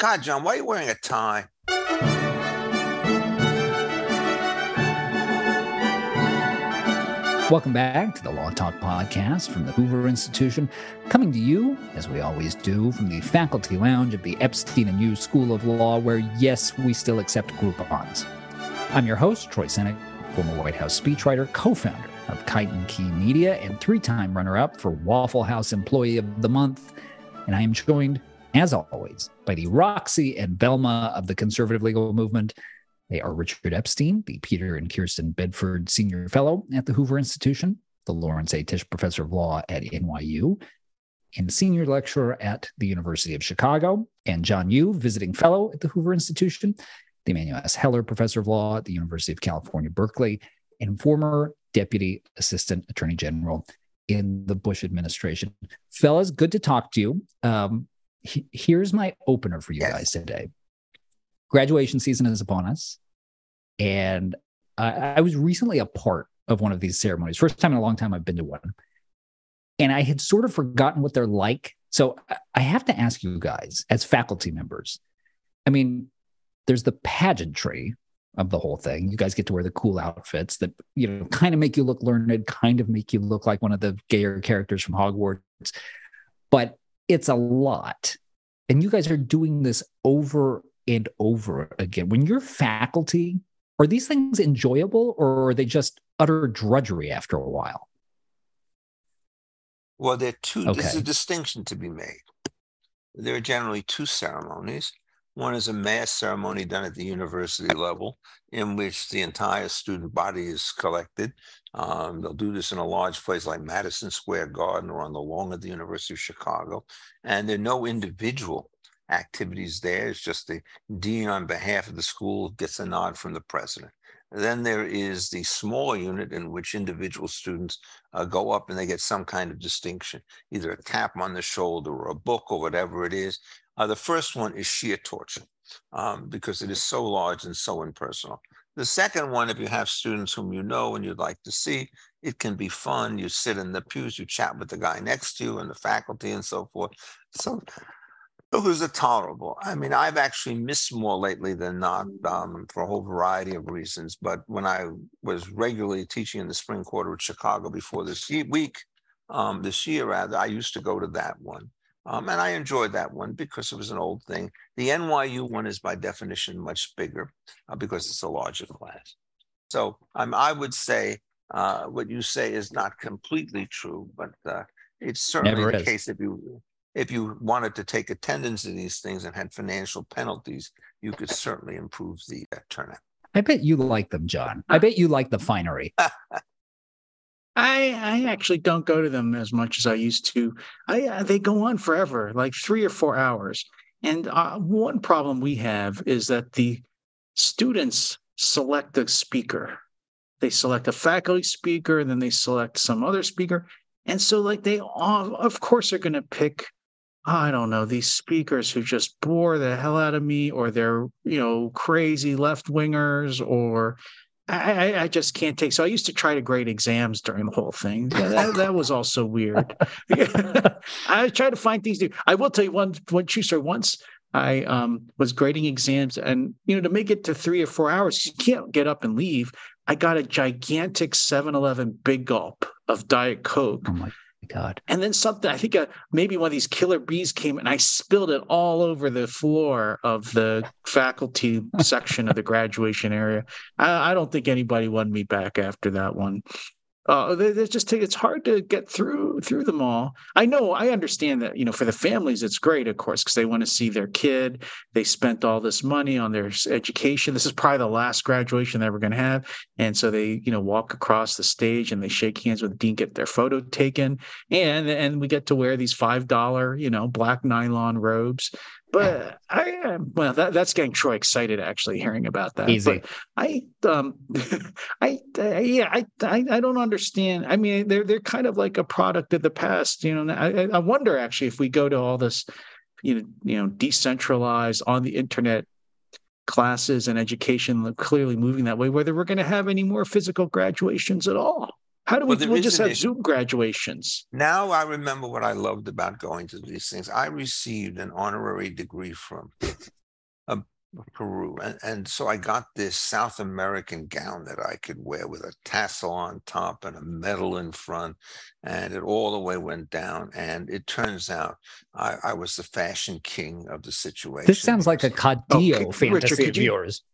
God, John, why are you wearing a tie? Welcome back to the Law Talk podcast from the Hoover Institution, coming to you, as we always do, from the faculty lounge of the Epstein and Hughes School of Law, where, yes, we still accept Groupons. I'm your host, Troy Senik, former White House speechwriter, co founder of Kite and Key Media, and three time runner up for Waffle House Employee of the Month. And I am joined, as always, by the Roxie and Velma of the conservative legal movement. They are Richard Epstein, the Peter and Kirsten Bedford Senior Fellow at the Hoover Institution, the Lawrence A. Tisch Professor of Law at NYU, and Senior Lecturer at the University of Chicago, and John Yoo, Visiting Fellow at the Hoover Institution, the Emanuel S. Heller Professor of Law at the University of California, Berkeley, and former Deputy Assistant Attorney General in the Bush administration. Fellas, good to talk to you. Um, he, here's my opener for you yes. guys today graduation season is upon us. And I, I was recently a part of one of these ceremonies. First time in a long time I've been to one. And I had sort of forgotten what they're like. So I have to ask you guys, as faculty members, I mean, there's the pageantry of the whole thing. You guys get to wear the cool outfits that, you know, kind of make you look learned, kind of make you look like one of the gayer characters from Hogwarts. But it's a lot. And you guys are doing this over and over again. When you're faculty, are these things enjoyable or are they just utter drudgery after a while? Well, there are two. Okay. There's a distinction to be made. There are generally two ceremonies. One is a mass ceremony done at the university level, in which the entire student body is collected. Um, they'll do this in a large place like Madison Square Garden or on the lawn of the University of Chicago. And there are no individual activities there. It's just the dean on behalf of the school gets a nod from the president. Then there is the small unit in which individual students uh, go up and they get some kind of distinction, either a tap on the shoulder or a book or whatever it is. Uh, the first one is sheer torture um, because it is so large and so impersonal. The second one, if you have students whom you know and you'd like to see, it can be fun. You sit in the pews, you chat with the guy next to you and the faculty and so forth. So those are tolerable. I mean, I've actually missed more lately than not um, for a whole variety of reasons. But when I was regularly teaching in the spring quarter of Chicago before this week, um, this year rather, I used to go to that one. Um, and I enjoyed that one because it was an old thing. The NYU one is by definition much bigger uh, because it's a larger class. So um, I would say uh, what you say is not completely true, but uh, it's certainly Never the is. case if you if you wanted to take attendance in these things and had financial penalties, you could certainly improve the uh, turnout. I bet you like them, John. I bet you like the finery. I I actually don't go to them as much as I used to. I uh, they go on forever, like three or four hours. And uh, one problem we have is that the students select a speaker. They select a faculty speaker, and then they select some other speaker. And so, like, they all, of course, are going to pick I don't know, these speakers who just bore the hell out of me, or they're, you know, crazy left wingers, or I, I, just can't take. So I used to try to grade exams during the whole thing. That, that was also weird. I try to find things. To, I will tell you one one true story. Once I um, was grading exams, and you know, to make it to three or four hours, you can't get up and leave. I got a gigantic 7-Eleven big gulp of Diet Coke. Oh God. And then something, I think uh, maybe one of these killer bees came and I spilled it all over the floor of the faculty section of the graduation area. I, I, don't think anybody wanted me back after that one uh, they, they just take it's hard to get through through them all. I know, I understand that you know for the families it's great, of course, because they want to see their kid. They spent all this money on their education. This is probably the last graduation they're ever going to have, and so they you know walk across the stage and they shake hands with the dean, get their photo taken, and and we get to wear these five dollar you know black nylon robes but I am well. That, that's getting Troy excited actually hearing about that. Easy. But I um, I uh, yeah, I, I I don't understand. I mean, they're they're kind of like a product of the past. You know, I I wonder actually if we go to all this, you know, you know, decentralized on the internet classes and education, clearly moving that way, whether we're going to have any more physical graduations at all. How do we, Well, we'll just an have issue. Zoom graduations? Now I remember what I loved about going to these things. I received an honorary degree from uh, Peru, and, and so I got this South American gown that I could wear with a tassel on top and a medal in front, and it all the way went down. And it turns out I, I was the fashion king of the situation. This sounds like a because- Cadillo Richard, fantasy could of you- yours.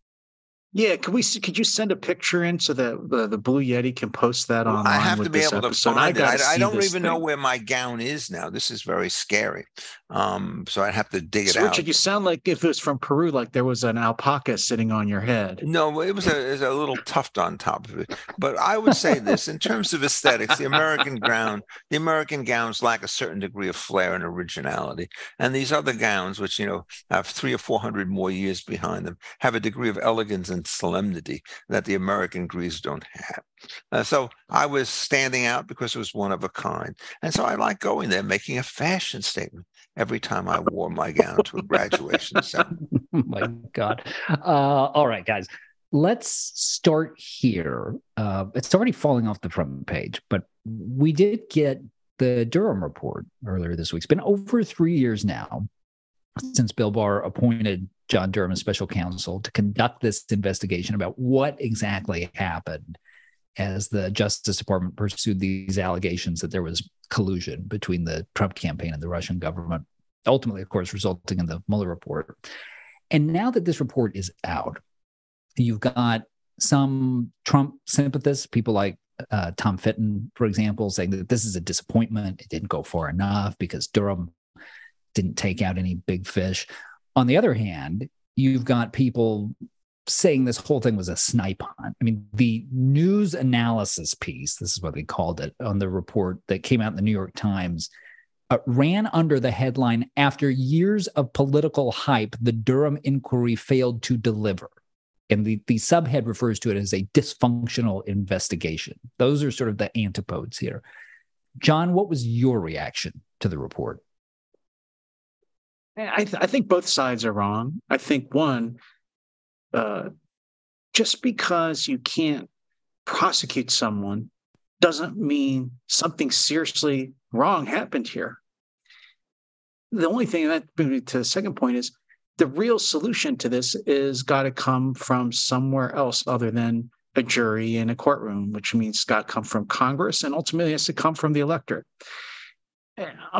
Yeah, could we? Could you send a picture in so that the, the Blue Yeti can post that online? I have with to be able to episode? find it. I, I don't even know where my gown is now. This is very scary. Um, so I'd have to dig it So, out. Richard, you sound like if it was from Peru, like there was an alpaca sitting on your head. No, it was a, it was a little tuft on top of it. But I would say this in terms of aesthetics, the American gown, the American gowns lack a certain degree of flair and originality. And these other gowns, which, you know, have three or 400 more years behind them, have a degree of elegance and solemnity that the American Greeks don't have. Uh, so I was standing out because it was one of a kind. And so I like going there, making a fashion statement every time I wore my gown to a graduation ceremony. oh my god uh, all right guys let's start here uh, it's already falling off the front page but we did get the durham report earlier this week it's been over three years now since bill barr appointed john durham as special counsel to conduct this investigation about what exactly happened as the justice department pursued these allegations that there was collusion between the trump campaign and the russian government ultimately of course resulting in the mueller report and now that this report is out, you've got some Trump sympathists, people like uh, Tom Fitton, for example, saying that this is a disappointment. It didn't go far enough because Durham didn't take out any big fish. On the other hand, you've got people saying this whole thing was a snipe hunt. I mean, the news analysis piece, this is what they called it on the report that came out in the New York Times, uh, ran under the headline After years of political hype, the Durham inquiry failed to deliver. And the, the subhead refers to it as a dysfunctional investigation. Those are sort of the antipodes here. John, what was your reaction to the report? I, th- I think both sides are wrong. I think one, uh, just because you can't prosecute someone doesn't mean something seriously wrong happened here. The only thing that brings me to the second point is the real solution to this is got to come from somewhere else other than a jury in a courtroom, which means it's got to come from Congress and ultimately has to come from the electorate.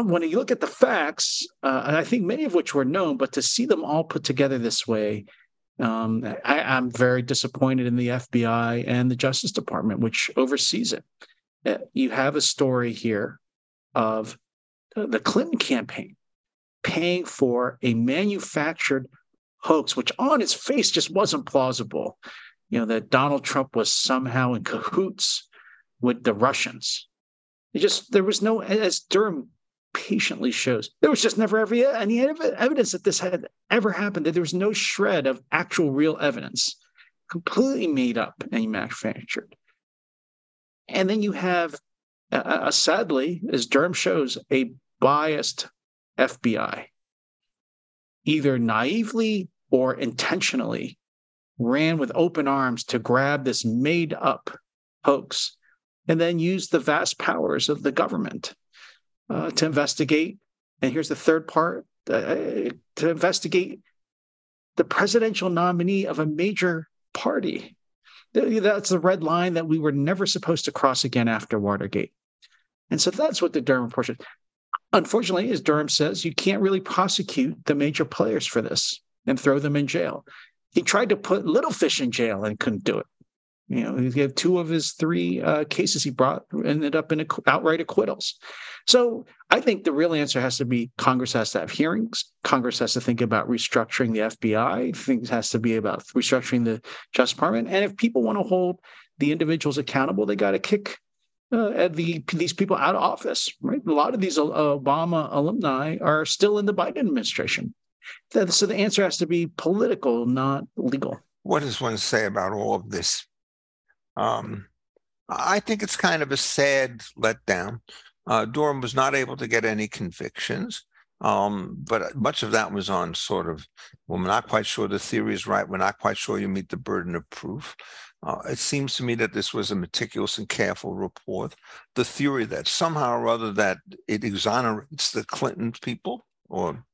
When you look at the facts, uh, and I think many of which were known, but to see them all put together this way, um, I, I'm very disappointed in the FBI and the Justice Department, which oversees it. Uh, you have a story here of the Clinton campaign paying for a manufactured hoax, which on its face just wasn't plausible. You know, that Donald Trump was somehow in cahoots with the Russians. It just, there was no, as Durham patiently shows, there was just never ever any evidence that this had ever happened, that there was no shred of actual real evidence, completely made up and manufactured. And then you have, uh, uh, sadly, as Durham shows, a biased FBI, either naively or intentionally ran with open arms to grab this made up hoax and then use the vast powers of the government uh, to investigate. And here's the third part uh, to investigate the presidential nominee of a major party. That's the red line that we were never supposed to cross again after Watergate. And so that's what the Durham report. Unfortunately, as Durham says, you can't really prosecute the major players for this and throw them in jail. He tried to put Little Fish in jail and couldn't do it. You know, he had two of his three uh, cases he brought ended up in outright acquittals. So I think the real answer has to be Congress has to have hearings. Congress has to think about restructuring the FBI. Things has to be about restructuring the Justice Department. And if people want to hold the individuals accountable, they got to kick uh, the these people out of office. Right? A lot of these Obama alumni are still in the Biden administration. So the answer has to be political, not legal. What does one say about all of this? Um, I think it's kind of a sad letdown. Uh, Durham was not able to get any convictions, um, but much of that was on sort of, well, we're not quite sure the theory is right. We're not quite sure you meet the burden of proof. Uh, it seems to me that this was a meticulous and careful report. The theory that somehow or other that it exonerates the Clinton people or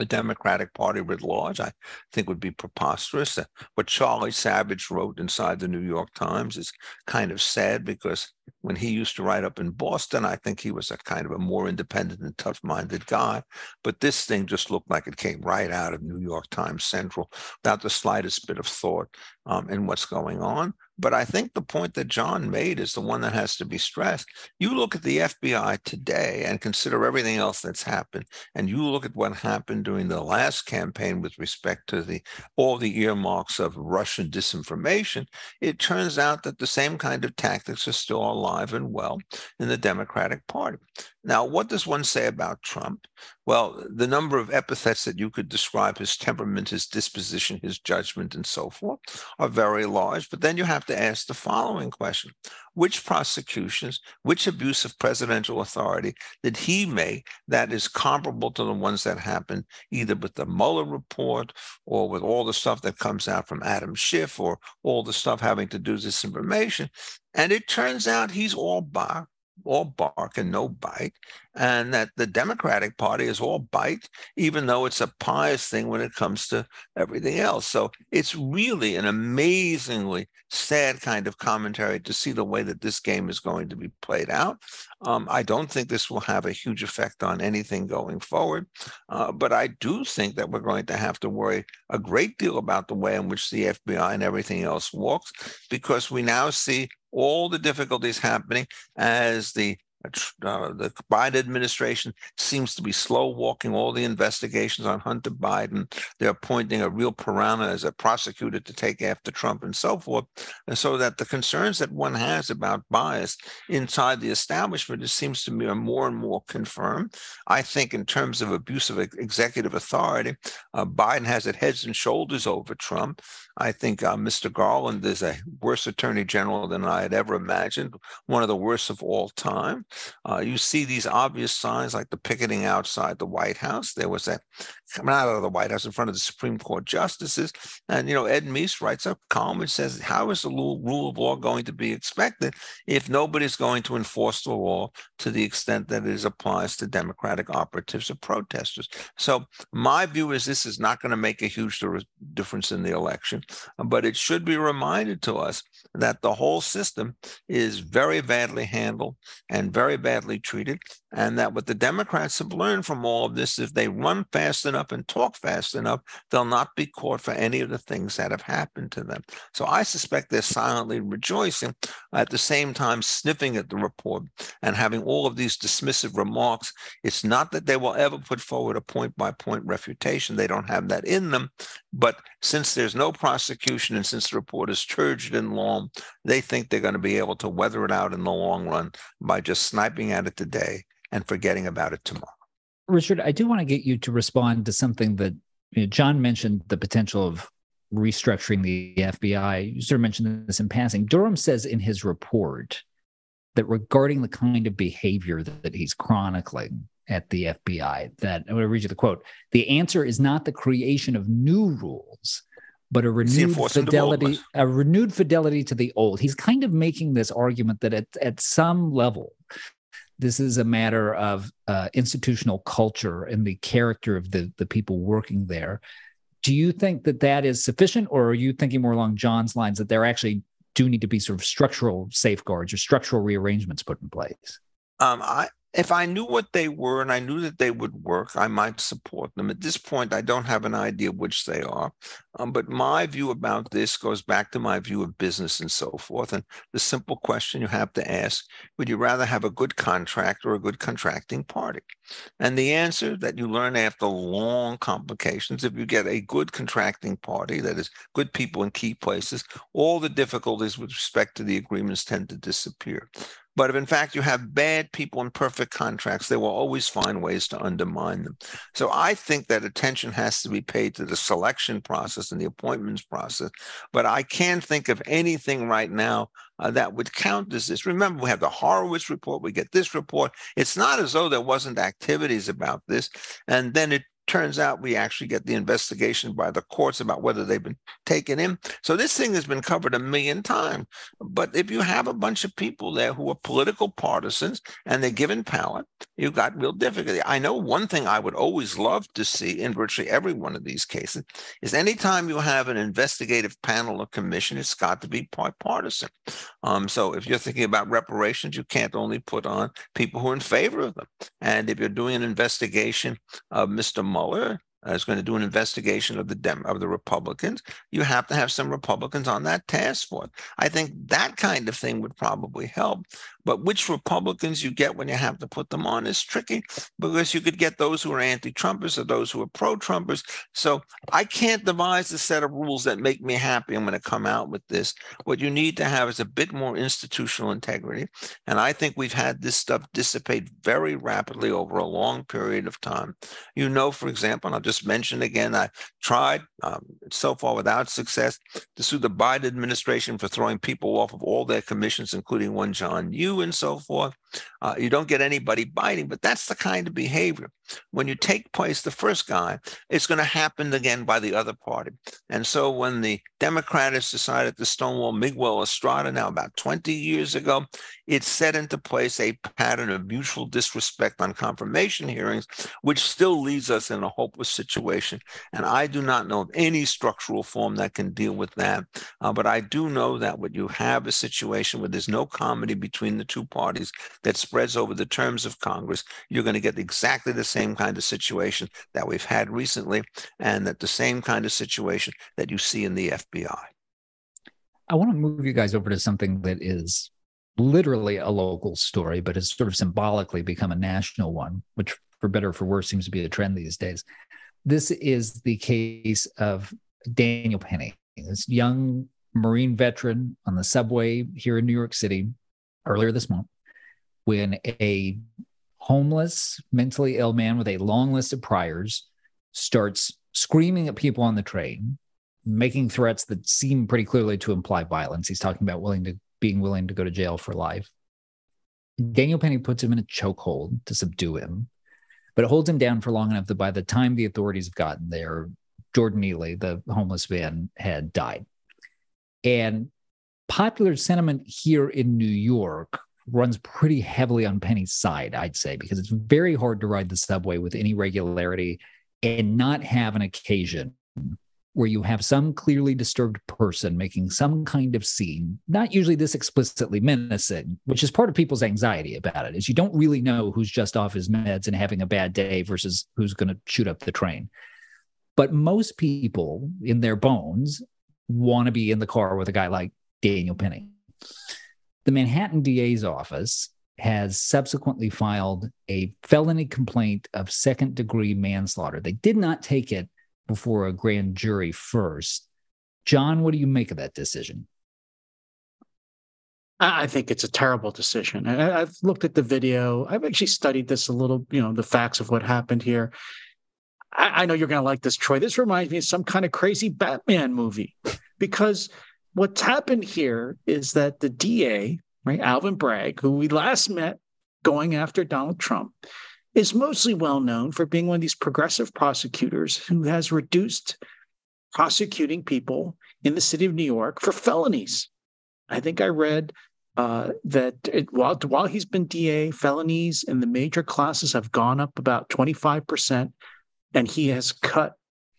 the Democratic Party writ large, I think would be preposterous. Uh, what Charlie Savage wrote inside the New York Times is kind of sad because when he used to write up in Boston, I think he was a kind of a more independent and tough-minded guy. But this thing just looked like it came right out of New York Times Central without the slightest bit of thought um, in what's going on. But I think the point that John made is the one that has to be stressed. You look at the FBI today and consider everything else that's happened, and you look at what happened during the last campaign with respect to the all the earmarks of Russian disinformation. It turns out that the same kind of tactics are still alive and well in the Democratic Party. Now, what does one say about Trump? Well, the number of epithets that you could describe his temperament, his disposition, his judgment, and so forth are very large. But then you have to ask the following question Which prosecutions, which abuse of presidential authority did he make that is comparable to the ones that happened either with the Mueller report or with all the stuff that comes out from Adam Schiff or all the stuff having to do with this information? And it turns out he's all bar all bark and no bite, and that the Democratic Party is all bite, even though it's a pious thing when it comes to everything else. So it's really an amazingly sad kind of commentary to see the way that this game is going to be played out. Um, I don't think this will have a huge effect on anything going forward, uh, but I do think that we're going to have to worry a great deal about the way in which the FBI and everything else works, because we now see all the difficulties happening as the uh, the Biden administration seems to be slow walking all the investigations on Hunter Biden. They're appointing a real piranha as a prosecutor to take after Trump and so forth. And so that the concerns that one has about bias inside the establishment, it seems to me, are more and more confirmed. I think, in terms of abuse of executive authority, uh, Biden has it heads and shoulders over Trump. I think uh, Mr. Garland is a worse attorney general than I had ever imagined, one of the worst of all time. Uh, you see these obvious signs like the picketing outside the White House. There was that coming out of the White House in front of the Supreme Court justices. And, you know, Ed Meese writes up column and says, How is the rule of law going to be expected if nobody's going to enforce the law to the extent that it applies to Democratic operatives or protesters? So, my view is this is not going to make a huge difference in the election, but it should be reminded to us that the whole system is very badly handled and very badly treated. And that what the Democrats have learned from all of this, if they run fast enough and talk fast enough, they'll not be caught for any of the things that have happened to them. So I suspect they're silently rejoicing, at the same time sniffing at the report and having all of these dismissive remarks. It's not that they will ever put forward a point by point refutation, they don't have that in them. But since there's no prosecution and since the report is turgid and long, they think they're going to be able to weather it out in the long run by just sniping at it today and forgetting about it tomorrow. Richard, I do want to get you to respond to something that you know, John mentioned the potential of restructuring the FBI. You sort of mentioned this in passing. Durham says in his report that regarding the kind of behavior that, that he's chronicling at the FBI, that I'm going to read you the quote the answer is not the creation of new rules, but a renewed fidelity, a renewed fidelity to the old. He's kind of making this argument that at, at some level, this is a matter of uh, institutional culture and the character of the the people working there. Do you think that that is sufficient, or are you thinking more along John's lines that there actually do need to be sort of structural safeguards or structural rearrangements put in place? Um, I if I knew what they were and I knew that they would work, I might support them. At this point, I don't have an idea which they are. Um, but my view about this goes back to my view of business and so forth. And the simple question you have to ask would you rather have a good contract or a good contracting party? And the answer that you learn after long complications, if you get a good contracting party that is good people in key places, all the difficulties with respect to the agreements tend to disappear. But if in fact you have bad people in perfect contracts, they will always find ways to undermine them. So I think that attention has to be paid to the selection process and the appointments process. But I can't think of anything right now uh, that would count as this. Remember, we have the Horowitz report, we get this report. It's not as though there wasn't activities about this. And then it turns out we actually get the investigation by the courts about whether they've been taken in. So this thing has been covered a million times. But if you have a bunch of people there who are political partisans and they're given power, you've got real difficulty. I know one thing I would always love to see in virtually every one of these cases is anytime you have an investigative panel or commission, it's got to be bipartisan. Um, so if you're thinking about reparations, you can't only put on people who are in favor of them. And if you're doing an investigation of Mr. Mueller, uh, is going to do an investigation of the Dem- of the Republicans, you have to have some Republicans on that task force. I think that kind of thing would probably help. But which Republicans you get when you have to put them on is tricky because you could get those who are anti-Trumpers or those who are pro-Trumpers. So I can't devise a set of rules that make me happy. I'm going to come out with this. What you need to have is a bit more institutional integrity. And I think we've had this stuff dissipate very rapidly over a long period of time. You know, for example, I'll just mention again, I tried um, so far without success to sue the Biden administration for throwing people off of all their commissions, including one John Yoo and so forth. Uh, you don't get anybody biting, but that's the kind of behavior. When you take place the first guy, it's going to happen again by the other party. And so when the Democrats decided to stonewall Miguel Estrada now about 20 years ago, it set into place a pattern of mutual disrespect on confirmation hearings, which still leaves us in a hopeless situation. And I do not know of any structural form that can deal with that. Uh, but I do know that what you have a situation where there's no comedy between the two parties that spreads over the terms of Congress, you're going to get exactly the same kind of situation that we've had recently, and that the same kind of situation that you see in the FBI. I want to move you guys over to something that is literally a local story, but has sort of symbolically become a national one, which for better or for worse seems to be a trend these days. This is the case of Daniel Penny, this young Marine veteran on the subway here in New York City earlier this month when a homeless, mentally ill man with a long list of priors starts screaming at people on the train, making threats that seem pretty clearly to imply violence. He's talking about willing to being willing to go to jail for life. Daniel Penny puts him in a chokehold to subdue him, but it holds him down for long enough that by the time the authorities have gotten there, Jordan Neely, the homeless man, had died. And popular sentiment here in New York runs pretty heavily on Penny's side, I'd say, because it's very hard to ride the subway with any regularity and not have an occasion where you have some clearly disturbed person making some kind of scene, not usually this explicitly menacing, which is part of people's anxiety about it, is you don't really know who's just off his meds and having a bad day versus who's going to shoot up the train. But most people in their bones want to be in the car with a guy like Daniel Penny. The Manhattan DA's office has subsequently filed a felony complaint of second degree manslaughter. They did not take it before a grand jury first. John, what do you make of that decision? I think it's a terrible decision. I've looked at the video. I've actually studied this a little, you know, the facts of what happened here. I, know you're going to like this, Troy. This reminds me of some kind of crazy Batman movie because what's happened here is that the DA, right, Alvin Bragg, who we last met going after Donald Trump, is mostly well known for being one of these progressive prosecutors who has reduced prosecuting people in the city of New York for felonies. I think I read uh, that it, while, while he's been DA, felonies in the major classes have gone up about 25%, and he has cut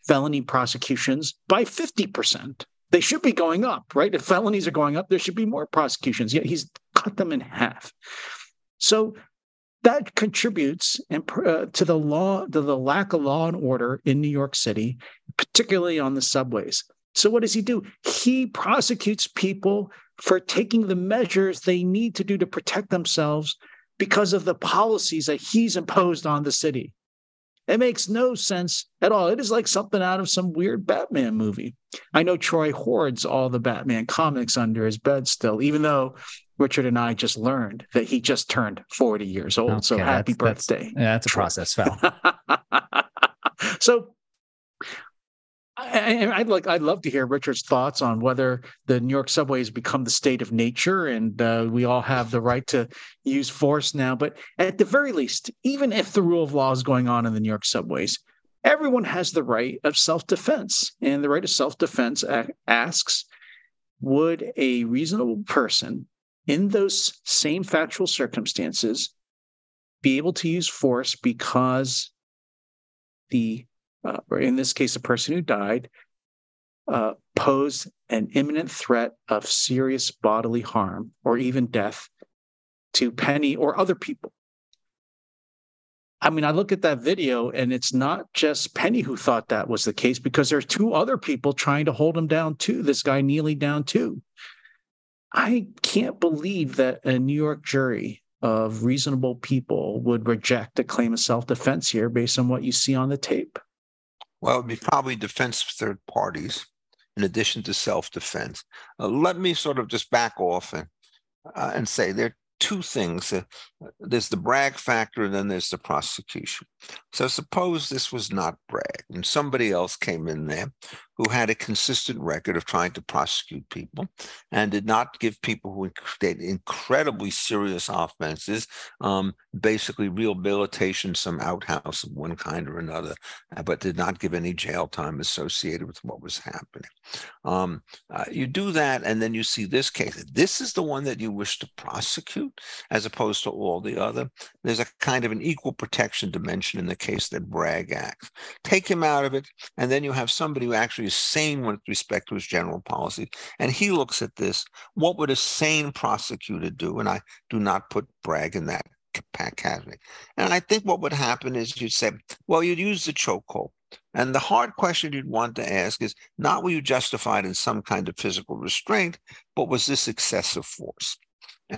felony prosecutions by 50% they should be going up, right? If felonies are going up, there should be more prosecutions. Yet he's cut them in half. So that contributes uh, to the law, to the lack of law and order in New York City, particularly on the subways. So what does he do? He prosecutes people for taking the measures they need to do to protect themselves because of the policies that he's imposed on the city. It makes no sense at all. It is like something out of some weird Batman movie. I know Troy hoards all the Batman comics under his bed still, even though Richard and I just learned that he just turned 40 years old. Okay, so happy that's, birthday. That's, yeah, that's a process foul. so I, would like I'd love to hear Richard's thoughts on whether the New York subway has become the state of nature and uh, we all have the right to use force now. But at the very least, even if the rule of law is going on in the New York subways, everyone has the right of self defense. And the right of self defense asks Would a reasonable person in those same factual circumstances be able to use force because the, uh, or in this case, a person who died, uh, posed an imminent threat of serious bodily harm or even death to Penny or other people. I mean, I look at that video and it's not just Penny who thought that was the case because there's two other people trying to hold him down too. This guy kneeling down too. I can't believe that a New York jury of reasonable people would reject a claim of self defense here based on what you see on the tape. Well, it'd be probably defense third parties in addition to self defense. Uh, let me sort of just back off and, uh, and say there are two things. There's the Bragg factor, and then there's the prosecution. So suppose this was not Bragg, and somebody else came in there who had a consistent record of trying to prosecute people and did not give people who did incredibly serious offenses um, basically rehabilitation, some outhouse of one kind or another, uh, but did not give any jail time associated with what was happening. Um, uh, you do that, and then you see this case. This is the one that you wish to prosecute as opposed to all the other. There's a kind of an equal protection dimension in the case that Bragg acts. Take him out of it, and then you have somebody who actually is sane with respect to his general policy. And he looks at this. What would a sane prosecutor do? And I do not put Bragg in that category. And I think what would happen is you'd say, well, you'd use the chokehold. And the hard question you'd want to ask is not were you justified in some kind of physical restraint, but was this excessive force?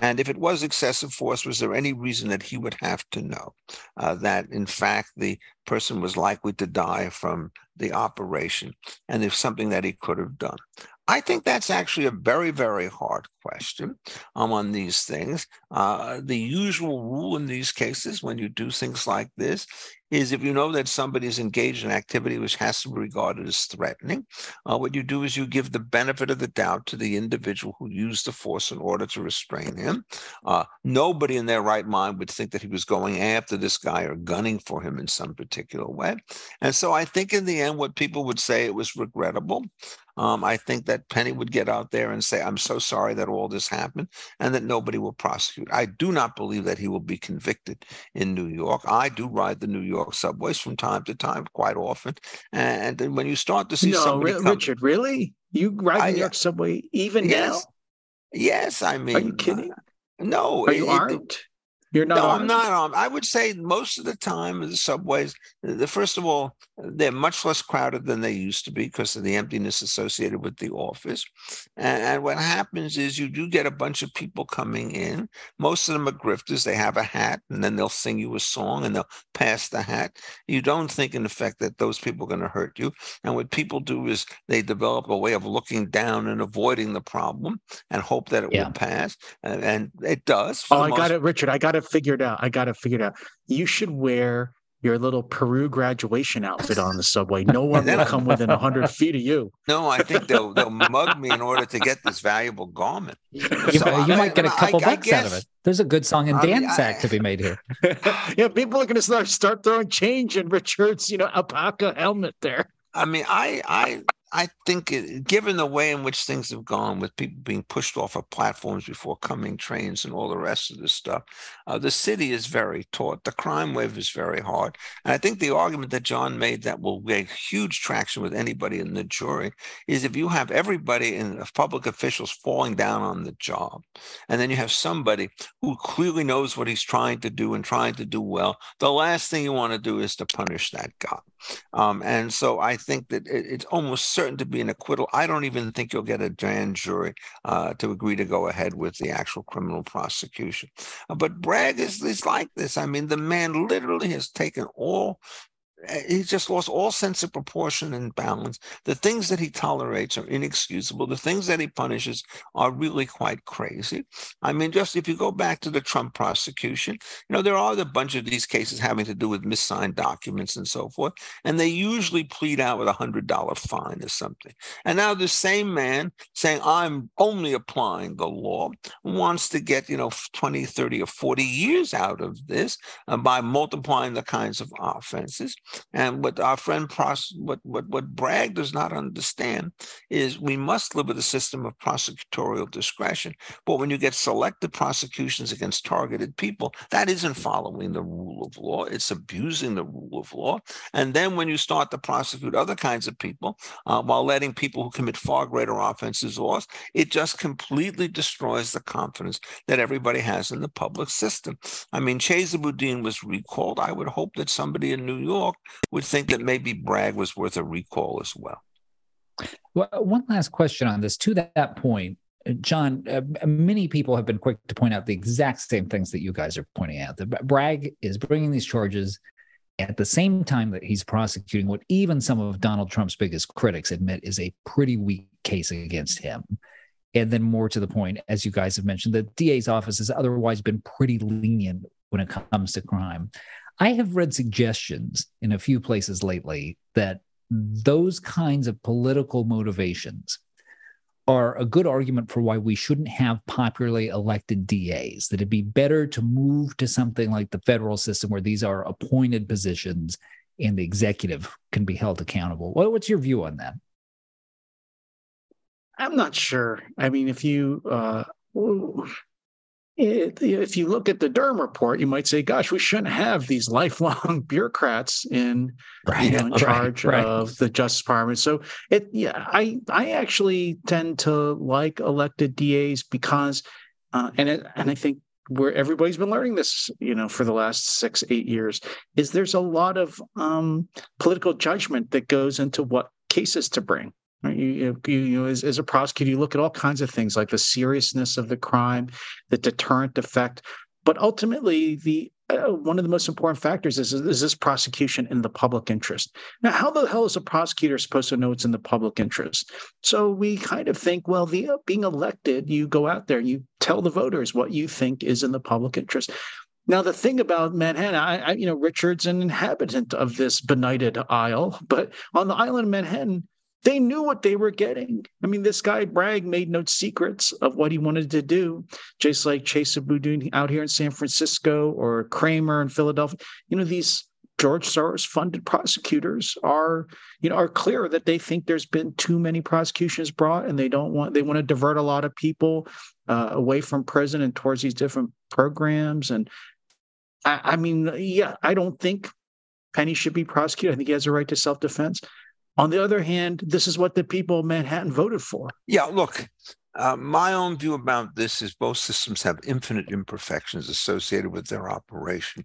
And if it was excessive force, was there any reason that he would have to know uh, that, in fact, the person was likely to die from the operation and if something that he could have done? I think that's actually a very, very hard question um, on these things. Uh, the usual rule in these cases, when you do things like this, is if you know that somebody is engaged in activity which has to be regarded as threatening, uh, what you do is you give the benefit of the doubt to the individual who used the force in order to restrain him. Uh, nobody in their right mind would think that he was going after this guy or gunning for him in some particular way. And so I think in the end, what people would say it was regrettable. Um, I think that Penny would get out there and say, I'm so sorry that all this happened, and that nobody will prosecute. I do not believe that he will be convicted in New York. I do ride the New York subways from time to time, quite often. And then when you start to see no, somebody R- come, Richard, really? You ride the New York subway even yes, now? Yes, I mean, are you kidding? Uh, no, are you it, armed? You're not. No? I'm not on. I would say most of the time, the subways. The first of all, they're much less crowded than they used to be because of the emptiness associated with the office. And, and, what happens is you do get a bunch of people coming in. Most of them are grifters. They have a hat, and then they'll sing you a song, and they'll pass the hat. You don't think, in effect, that those people are going to hurt you. And what people do is they develop a way of looking down and avoiding the problem, and hope that it yeah. will pass. And, and it does. Oh, I got it, Richard. I got it figured out. I got to figure it figured out. You should wear your little Peru graduation outfit on the subway. No one will come within hundred feet of you. No, I think they'll they'll mug me in order to get this valuable garment. You, so you I, might get a couple I, bucks I guess, out of it. There's a good song and dance act to be made here. yeah, people are going to start start throwing change in Richard's you know alpaca helmet there. I mean, I I I think, it, given the way in which things have gone, with people being pushed off of platforms before coming trains and all the rest of this stuff, uh, the city is very taut. The crime wave is very hard. And I think the argument that John made that will get huge traction with anybody in the jury is if you have everybody in public officials falling down on the job, and then you have somebody who clearly knows what he's trying to do and trying to do well, the last thing you want to do is to punish that guy. Um, and so I think that it, it's almost certain to be an acquittal. I don't even think you'll get a grand jury uh, to agree to go ahead with the actual criminal prosecution. Uh, but Bragg is, is like this. I mean, the man literally has taken all he's just lost all sense of proportion and balance. The things that he tolerates are inexcusable. The things that he punishes are really quite crazy. I mean, just if you go back to the Trump prosecution, you know, there are a bunch of these cases having to do with missigned documents and so forth, and they usually plead out with a hundred dollar fine or something. And now the same man saying, I'm only applying the law, wants to get, you know, 20, 30, or 40 years out of this uh, by multiplying the kinds of offenses. And what our friend Pros, what, what, what Bragg does not understand is we must live with a system of prosecutorial discretion. But when you get selective prosecutions against targeted people, that isn't following the rule of law. It's abusing the rule of law. And then when you start to prosecute other kinds of people uh, while letting people who commit far greater offenses off, it just completely destroys the confidence that everybody has in the public system. I mean, Chesa Boudin was recalled. I would hope that somebody in New York would think that maybe Bragg was worth a recall as well. Well, one last question on this. To that point, John, uh, many people have been quick to point out the exact same things that you guys are pointing out. The Bragg is bringing these charges at the same time that he's prosecuting what even some of Donald Trump's biggest critics admit is a pretty weak case against him. And then, more to the point, as you guys have mentioned, the DA's office has otherwise been pretty lenient when it comes to crime. I have read suggestions in a few places lately that those kinds of political motivations are a good argument for why we shouldn't have popularly elected DAs, that it'd be better to move to something like the federal system where these are appointed positions and the executive can be held accountable. What's your view on that? I'm not sure. I mean, if you uh, if you look at the Durham report, you might say, "Gosh, we shouldn't have these lifelong bureaucrats in, right, you know, in charge right, right. of the Justice Department." So, it yeah, I I actually tend to like elected DAs because, uh, and it, and I think where everybody's been learning this, you know, for the last six eight years, is there's a lot of um, political judgment that goes into what cases to bring. Right? You, you, you know, as, as a prosecutor, you look at all kinds of things like the seriousness of the crime, the deterrent effect, but ultimately the uh, one of the most important factors is is this prosecution in the public interest. Now, how the hell is a prosecutor supposed to know it's in the public interest? So we kind of think, well, the uh, being elected, you go out there, you tell the voters what you think is in the public interest. Now, the thing about Manhattan, I, I, you know, Richard's an inhabitant of this benighted isle, but on the island of Manhattan, they knew what they were getting. I mean, this guy Bragg made no secrets of what he wanted to do, just like Chesa Boudin out here in San Francisco or Krasner in Philadelphia. You know, these George Soros funded prosecutors are, you know, are clear that they think there's been too many prosecutions brought and they don't want they want to divert a lot of people uh, away from prison and towards these different programs. And I, I mean, yeah, I don't think Penny should be prosecuted. I think he has a right to self-defense. On the other hand, this is what the people of Manhattan voted for. Yeah, look, uh, my own view about this is both systems have infinite imperfections associated with their operation.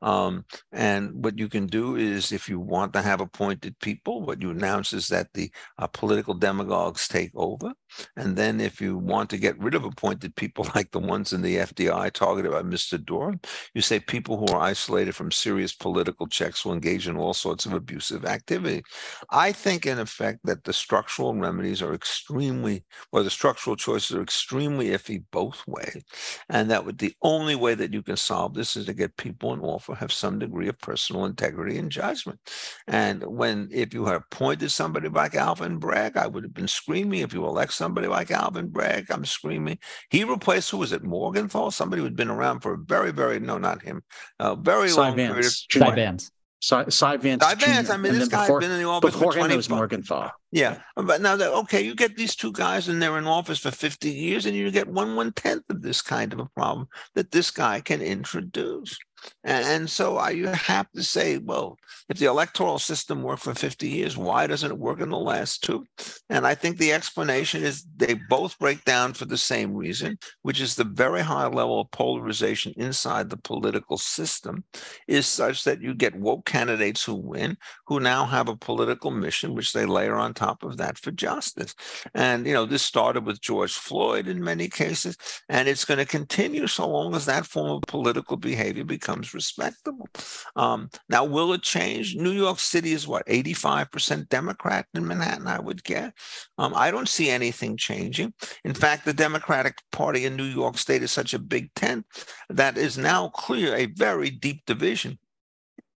Um, and what you can do is, if you want to have appointed people, what you announce is that the uh, political demagogues take over. And then, if you want to get rid of appointed people like the ones in the FBI targeted by Mr. Durham, you say people who are isolated from serious political checks will engage in all sorts of abusive activity. I think, in effect, that the structural remedies are extremely, or the structural choices are extremely iffy both ways. And that would the only way that you can solve this is to get people in office have some degree of personal integrity and judgment. And when if you had appointed somebody like Alvin Bragg, I would have been screaming. If you elect somebody like Alvin Bragg, I'm screaming. He replaced who was it, Morgenthau? Somebody who'd been around for a very, very no, not him, a very Cy long Vance. period of Vance. Cy, Cy Vance. Cy Vance. I mean, this guy's been in the office before for 20 him was Morgenthau. Yeah, but now that okay, you get these two guys and they're in office for 50 years, and you get one one tenth of this kind of a problem that this guy can introduce. And so you have to say, well, if the electoral system worked for 50 years, why doesn't it work in the last two? And I think the explanation is they both break down for the same reason, which is the very high level of polarization inside the political system is such that you get woke candidates who win, who now have a political mission, which they layer on top of that for justice. And, you know, this started with George Floyd in many cases, and it's going to continue so long as that form of political behavior becomes becomes respectable. Um, now, will it change? New York City is what, 85% Democrat in Manhattan, I would guess. Um, I don't see anything changing. In fact, the Democratic Party in New York State is such a big tent that is now clear a very deep division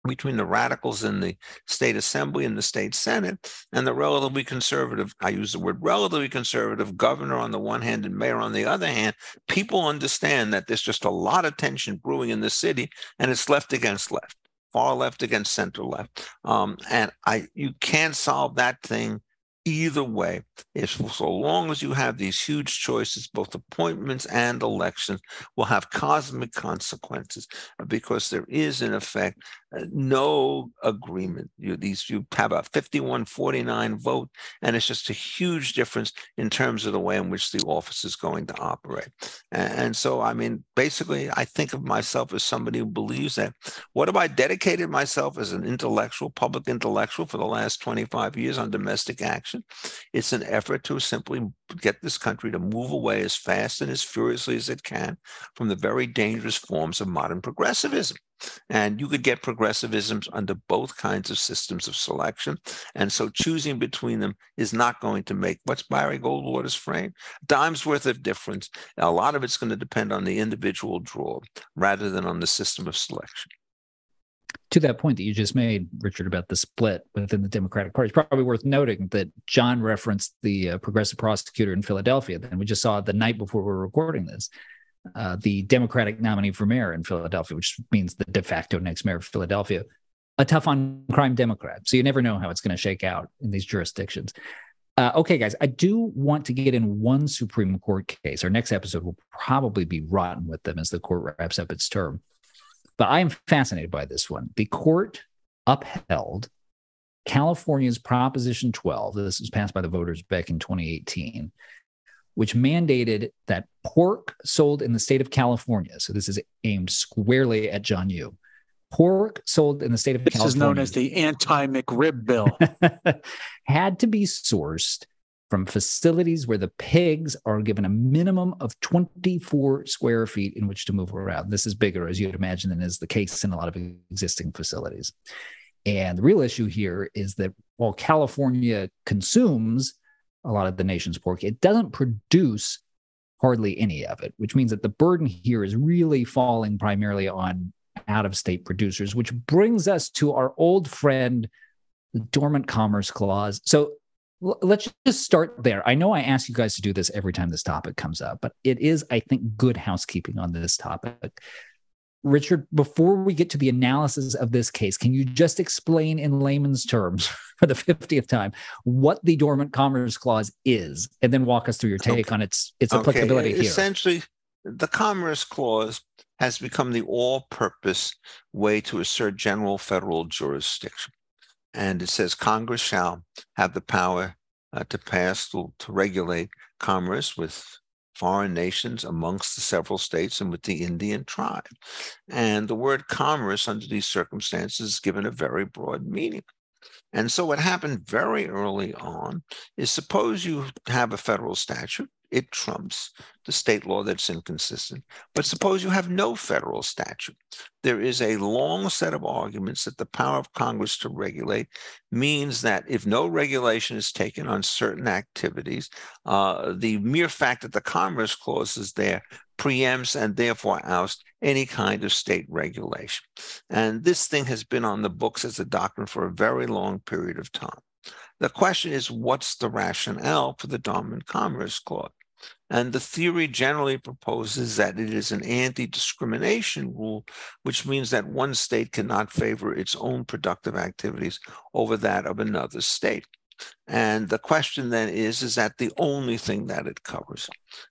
between the radicals in the state assembly and the state senate and the relatively conservative i use the word relatively conservative governor on the one hand and mayor on the other hand people understand that there's just a lot of tension brewing in the city and it's left against left far left against center left. Um, and I you can't solve that thing either way. If so long as you have these huge choices, both appointments and elections will have cosmic consequences because there is, in effect, no agreement. You these you have a 51-49 vote, and it's just a huge difference in terms of the way in which the office is going to operate. And, and so, I mean, basically, I think of myself as somebody who believes that. What have I dedicated myself as an intellectual, public intellectual, for the last 25 years on domestic action? It's an effort to simply get this country to move away as fast and as furiously as it can from the very dangerous forms of modern progressivism. And you could get progressivisms under both kinds of systems of selection. And so choosing between them is not going to make what's Barry Goldwater's frame? Dime's worth of difference. A lot of it's going to depend on the individual draw rather than on the system of selection to that point that you just made, Richard, about the split within the Democratic Party, it's probably worth noting that John referenced the uh, progressive prosecutor in Philadelphia. Then we just saw the night before we are recording this, uh, the Democratic nominee for mayor in Philadelphia, which means the de facto next mayor of Philadelphia, a tough on crime Democrat. So you never know how it's going to shake out in these jurisdictions. Uh, okay, guys, I do want to get in one Supreme Court case. Our next episode will probably be rotten with them as the court wraps up its term. But I am fascinated by this one. The court upheld California's Proposition 12. This was passed by the voters back in 2018, which mandated that pork sold in the state of California, so this is aimed squarely at John Yoo, pork sold in the state of this California. This is known as the anti McRib bill. had to be sourced from facilities where the pigs are given a minimum of 24 square feet in which to move around. This is bigger, as you'd imagine, than is the case in a lot of existing facilities. And the real issue here is that while California consumes a lot of the nation's pork, it doesn't produce hardly any of it, which means that the burden here is really falling primarily on out of state producers, which brings us to our old friend, the Dormant Commerce Clause. So let's just start there. I know I ask you guys to do this every time this topic comes up, but it is, I think, good housekeeping on this topic. Richard, before we get to the analysis of this case, can you just explain in layman's terms for the 50th time what the Dormant Commerce Clause is and then walk us through your take okay. on its its applicability okay. here? Essentially, the Commerce Clause has become the all-purpose way to assert general federal jurisdiction and it says Congress shall have the power uh, to pass to, to regulate commerce with foreign nations amongst the several states and with the Indian tribe. And the word commerce under these circumstances is given a very broad meaning. And so what happened very early on is suppose you have a federal statute it trumps the state law that's inconsistent. But suppose you have no federal statute. There is a long set of arguments that the power of Congress to regulate means that if no regulation is taken on certain activities, uh, the mere fact that the Commerce Clause is there preempts and therefore ousts any kind of state regulation. And this thing has been on the books as a doctrine for a very long period of time. The question is, what's the rationale for the Dormant Commerce Clause? And the theory generally proposes that it is an anti discrimination rule, which means that one state cannot favor its own productive activities over that of another state. And the question then is is that the only thing that it covers?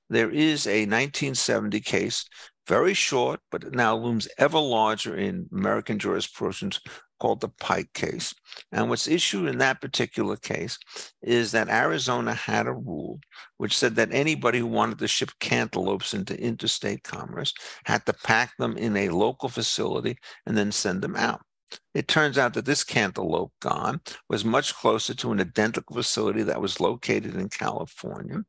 There is a 1970 case, very short, but now looms ever larger in American jurisprudence called the Pike case. And what's issued in that particular case is that Arizona had a rule which said that anybody who wanted to ship cantaloupes into interstate commerce had to pack them in a local facility and then send them out. It turns out that this cantaloupe gone was much closer to an identical facility that was located in California.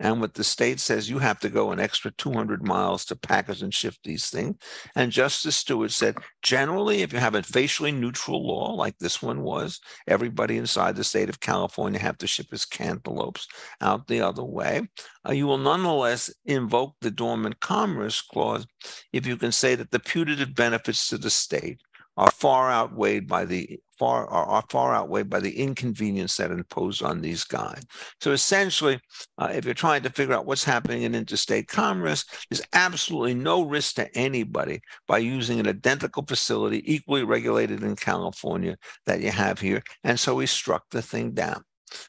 And what the state says, you have to go an extra 200 miles to package and ship these things. And Justice Stewart said, generally, if you have a facially neutral law like this one was, everybody inside the state of California have to ship his cantaloupes out the other way. Uh, you will nonetheless invoke the Dormant Commerce Clause if you can say that the putative benefits to the state are far outweighed by the far are, far outweighed by the inconvenience that imposed on these guys. So essentially, uh, if you're trying to figure out what's happening in interstate commerce, there's absolutely no risk to anybody by using an identical facility, equally regulated in California, that you have here. And so we struck the thing down.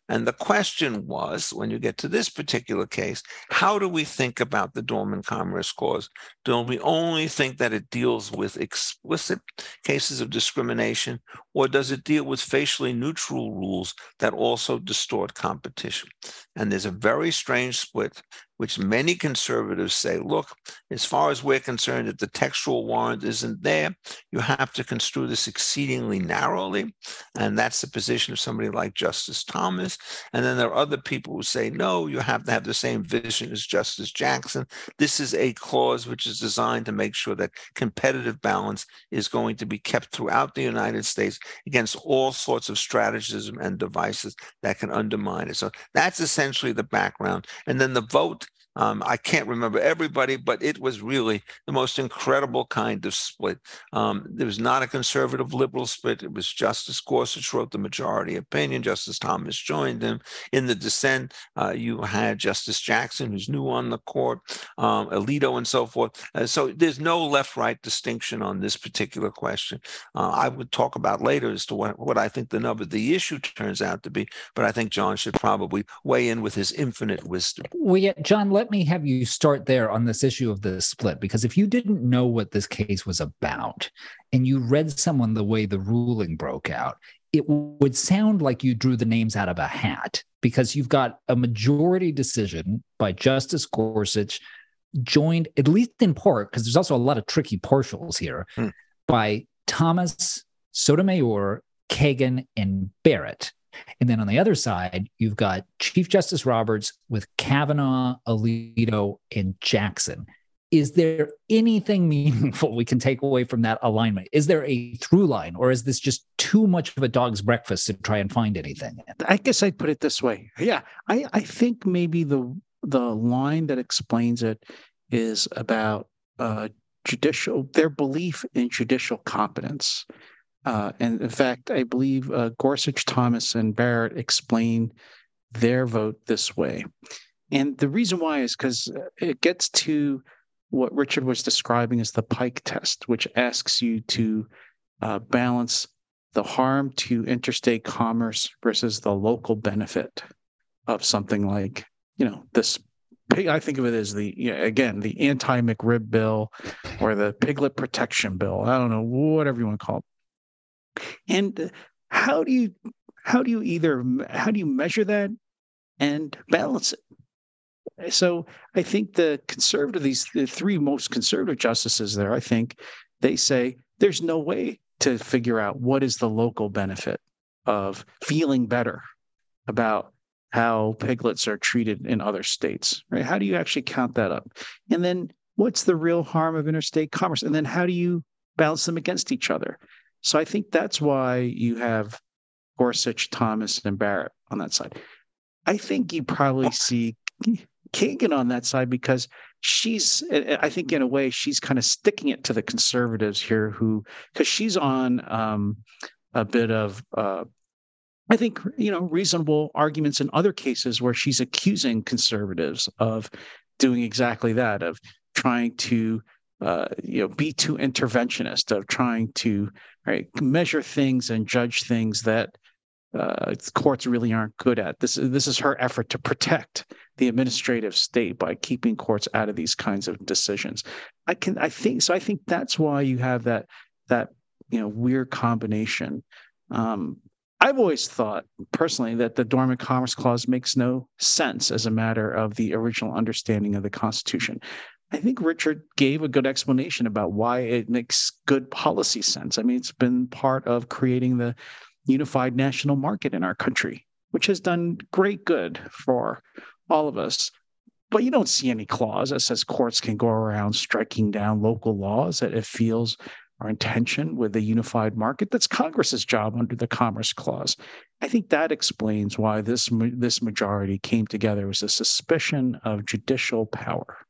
And the question was, when you get to this particular case, how do we think about the Dormant Commerce Clause? Do we only think that it deals with explicit cases of discrimination, or does it deal with facially neutral rules that also distort competition? And there's a very strange split which many conservatives say, look, as far as we're concerned, if the textual warrant isn't there, you have to construe this exceedingly narrowly. And that's the position of somebody like Justice Thomas. And then there are other people who say, no, you have to have the same vision as Justice Jackson. This is a clause which is designed to make sure that competitive balance is going to be kept throughout the United States against all sorts of strategies and devices that can undermine it. So that's essentially the background. And then the vote um, I can't remember everybody, but it was really the most incredible kind of split. Um, there was not a conservative liberal split. It was Justice Gorsuch wrote the majority opinion. Justice Thomas joined him. In the dissent, uh, you had Justice Jackson, who's new on the court, um, Alito, and so forth. Uh, so there's no left right distinction on this particular question. Uh, I would talk about later as to what, what I think the nub of the issue turns out to be, but I think John should probably weigh in with his infinite wisdom. Well, yeah, John, let let me have you start there on this issue of the split, because if you didn't know what this case was about and you read someone the way the ruling broke out, it would sound like you drew the names out of a hat because you've got a majority decision by Justice Gorsuch, joined at least in part, because there's also a lot of tricky partials here, hmm. by Thomas, Sotomayor, Kagan, and Barrett. And then on the other side, you've got Chief Justice Roberts with Kavanaugh, Alito, and Jackson. Is there anything meaningful we can take away from that alignment? Is there a through line, or is this just too much of a dog's breakfast to try and find anything? I guess I'd put it this way. Yeah, I, I think maybe the the line that explains it is about uh, judicial their belief in judicial competence uh, and in fact, I believe uh, Gorsuch, Thomas, and Barrett explain their vote this way. And the reason why is because uh, it gets to what Richard was describing as the Pike test, which asks you to uh, balance the harm to interstate commerce versus the local benefit of something like, you know, this I think of it as the you know, again the anti McRib bill or the piglet protection bill. I don't know whatever you want to call it. And uh, how do you how do you either how do you measure that and balance it? So I think the conservative these the three most conservative justices there, I think they say there's no way to figure out what is the local benefit of feeling better about how piglets are treated in other states, right? How do you actually count that up? And then what's the real harm of interstate commerce? And then how do you balance them against each other? So I think that's why you have Gorsuch, Thomas, and Barrett on that side. I think you probably see Kagan on that side because she's, I think, in a way, she's kind of sticking it to the conservatives here, who, because she's on um, a bit of, uh, I think, you know, reasonable arguments in other cases where she's accusing conservatives of doing exactly that, of trying to uh, you know, be too interventionist of trying to right, measure things and judge things that uh, courts really aren't good at. This is this is her effort to protect the administrative state by keeping courts out of these kinds of decisions. I can I think so. I think that's why you have that that you know weird combination. Um, I've always thought personally that the Dormant Commerce Clause makes no sense as a matter of the original understanding of the Constitution. I think Richard gave a good explanation about why it makes good policy sense. I mean, it's been part of creating the unified national market in our country, which has done great good for all of us. But you don't see any clause that says courts can go around striking down local laws that it feels are in tension with the unified market. That's Congress's job under the Commerce Clause. I think that explains why this this majority came together was a suspicion of judicial power.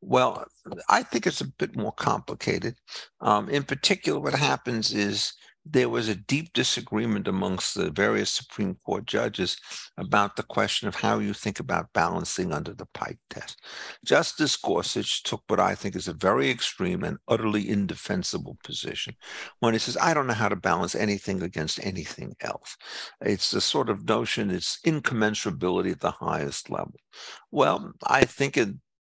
Well, I think it's a bit more complicated. Um, in particular, what happens is there was a deep disagreement amongst the various Supreme Court judges about the question of how you think about balancing under the Pike test. Justice Gorsuch took what I think is a very extreme and utterly indefensible position when he says, I don't know how to balance anything against anything else. It's the sort of notion, it's incommensurability at the highest level. Well, I think it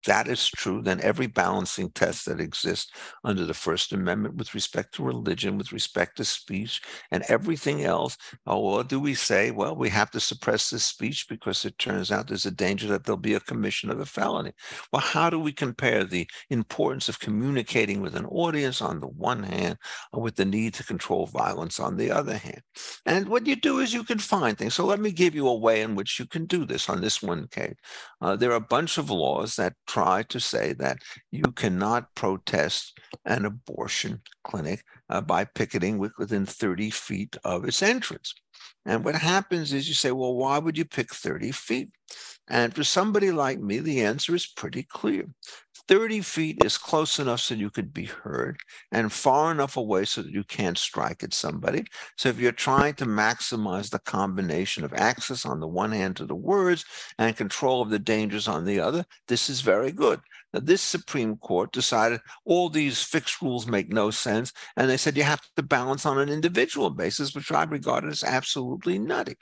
that is true, then every balancing test that exists under the First Amendment with respect to religion, with respect to speech, and everything else, oh, what do we say? Well, we have to suppress this speech because it turns out there's a danger that there'll be a commission of a felony. Well, how do we compare the importance of communicating with an audience on the one hand with the need to control violence on the other hand? And what you do is you can find things. So let me give you a way in which you can do this on this one case. Uh, there are a bunch of laws that try to say that you cannot protest an abortion clinic uh, by picketing within 30 feet of its entrance. And what happens is you say, well, why would you pick 30 feet? And for somebody like me, the answer is pretty clear. 30 feet is close enough so you could be heard and far enough away so that you can't strike at somebody. So if you're trying to maximize the combination of access on the one hand to the words and control of the dangers on the other, this is very good. Now, this Supreme Court decided all these fixed rules make no sense. And they said you have to balance on an individual basis, which I regard as absolutely nutty.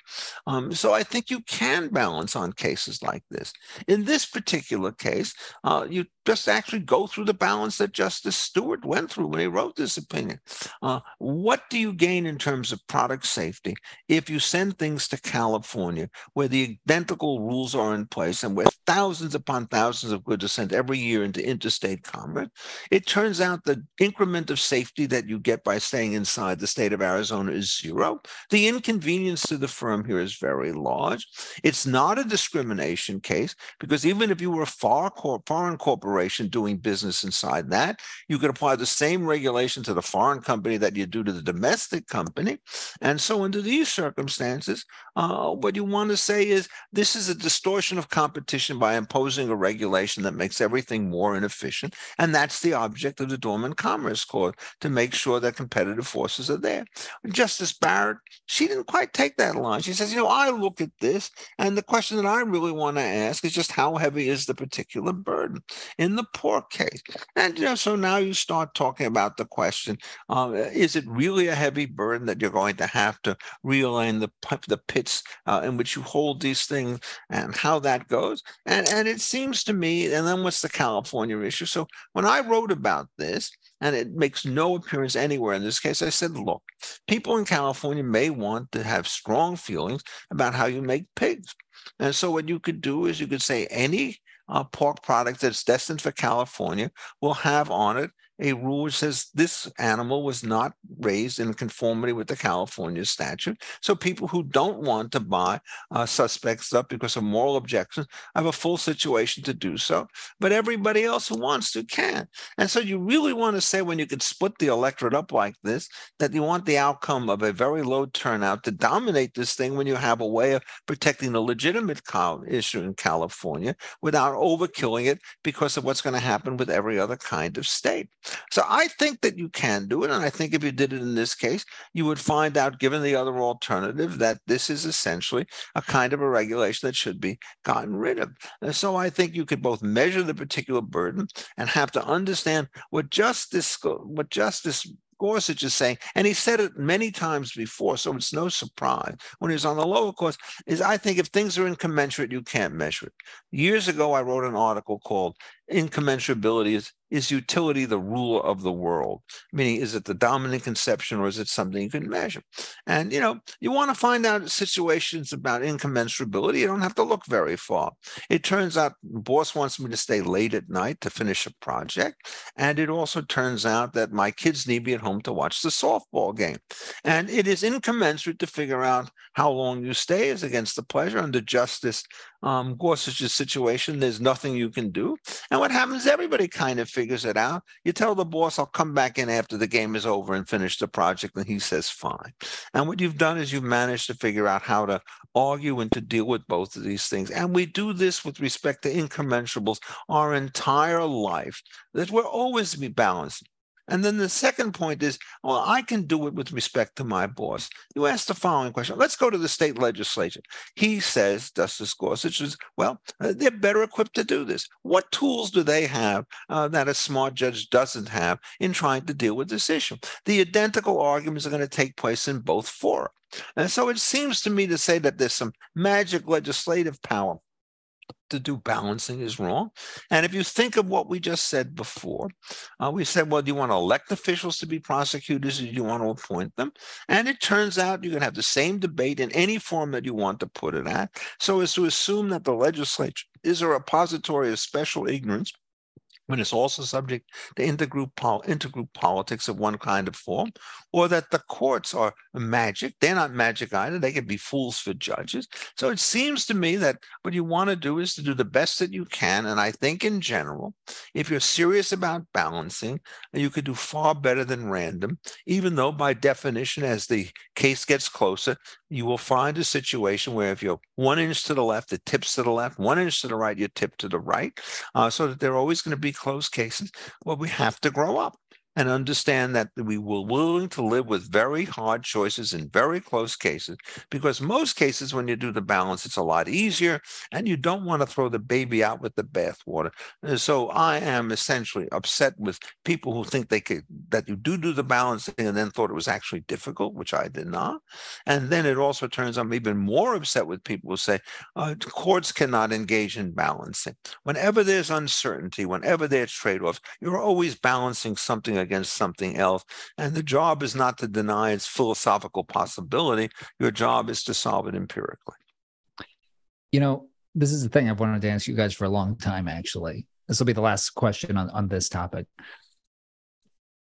Um, so I think you can balance on cases like this. In this particular case, uh, you just actually go through the balance that Justice Stewart went through when he wrote this opinion. Uh, what do you gain in terms of product safety if you send things to California where the identical rules are in place and where thousands upon thousands of goods are sent every year into interstate commerce? It turns out the increment of safety that you get by staying inside the state of Arizona is zero. The inconvenience to the firm here is very large. It's not a discrimination case because even if you were a far foreign corporation, corporation doing business inside that. You could apply the same regulation to the foreign company that you do to the domestic company. And so, under these circumstances, uh, what you want to say is this is a distortion of competition by imposing a regulation that makes everything more inefficient. And that's the object of the Dormant Commerce Clause to make sure that competitive forces are there. Justice Barrett, she didn't quite take that line. She says, you know, I look at this, and the question that I really want to ask is just how heavy is the particular burden? in the pork case. And you know, so now you start talking about the question: uh, Is it really a heavy burden that you're going to have to realign the the pits uh, in which you hold these things, and how that goes? And and it seems to me, and then what's the California issue? So when I wrote about this, and it makes no appearance anywhere in this case. I said, look, people in California may want to have strong feelings about how you make pigs. And so what you could do is you could say any uh, pork product that's destined for California will have on it a rule which says this animal was not raised in conformity with the California statute. So people who don't want to buy uh, suspects up because of moral objections have a full situation to do so. But everybody else who wants to can. And so you really want to say when you could split the electorate up like this, that you want the outcome of a very low turnout to dominate this thing when you have a way of protecting the legitimate issue in California without overkilling it because of what's going to happen with every other kind of state. So I think that you can do it. And I think if you did it in this case, you would find out, given the other alternative, that this is essentially a kind of a regulation that should be gotten rid of. And so I think you could both measure the particular burden and have to understand what justice what justice Gorsuch is saying, and he said it many times before, so it's no surprise when he was on the lower course, is I think if things are incommensurate, you can't measure it. Years ago, I wrote an article called Incommensurability is is utility the ruler of the world? Meaning, is it the dominant conception or is it something you can measure? And, you know, you want to find out situations about incommensurability, you don't have to look very far. It turns out boss wants me to stay late at night to finish a project. And it also turns out that my kids need me at home to watch the softball game. And it is incommensurate to figure out how long you stay is against the pleasure under justice um, Gorsuch's situation. There's nothing you can do. And what happens, everybody kind of figures it out. You tell the boss, I'll come back in after the game is over and finish the project. And he says, fine. And what you've done is you've managed to figure out how to argue and to deal with both of these things. And we do this with respect to incommensurables our entire life, that we're always be balanced. And then the second point is, well, I can do it with respect to my boss. You ask the following question. Let's go to the state legislature. He says, Justice Gorsuch is, well, uh, they're better equipped to do this. What tools do they have uh, that a smart judge doesn't have in trying to deal with this issue? The identical arguments are going to take place in both fora. And so it seems to me to say that there's some magic legislative power to do balancing is wrong. And if you think of what we just said before, uh, we said, well, do you want to elect officials to be prosecutors or do you want to appoint them? And it turns out you can have the same debate in any form that you want to put it at. So as to assume that the legislature is a repository of special ignorance when it's also subject to intergroup, pol- intergroup politics of one kind of form, or that the courts are magic. They're not magic either. They can be fools for judges. So it seems to me that what you want to do is to do the best that you can. And I think in general, if you're serious about balancing, you could do far better than random, even though by definition, as the case gets closer, you will find a situation where if you're one inch to the left, it tips to the left, one inch to the right, you tip to the right, uh, so that there are always going to be close cases. Well, we have to grow up and understand that we were willing to live with very hard choices in very close cases because most cases when you do the balance it's a lot easier and you don't want to throw the baby out with the bathwater. So i am essentially upset with people who think they could that you do do the balancing and then thought it was actually difficult which i did not. And then it also turns i'm even more upset with people who say uh, courts cannot engage in balancing. Whenever there's uncertainty whenever there's trade-offs you're always balancing something against something else. And the job is not to deny its philosophical possibility. Your job is to solve it empirically. You know, this is the thing I've wanted to ask you guys for a long time, actually. This will be the last question on, on this topic.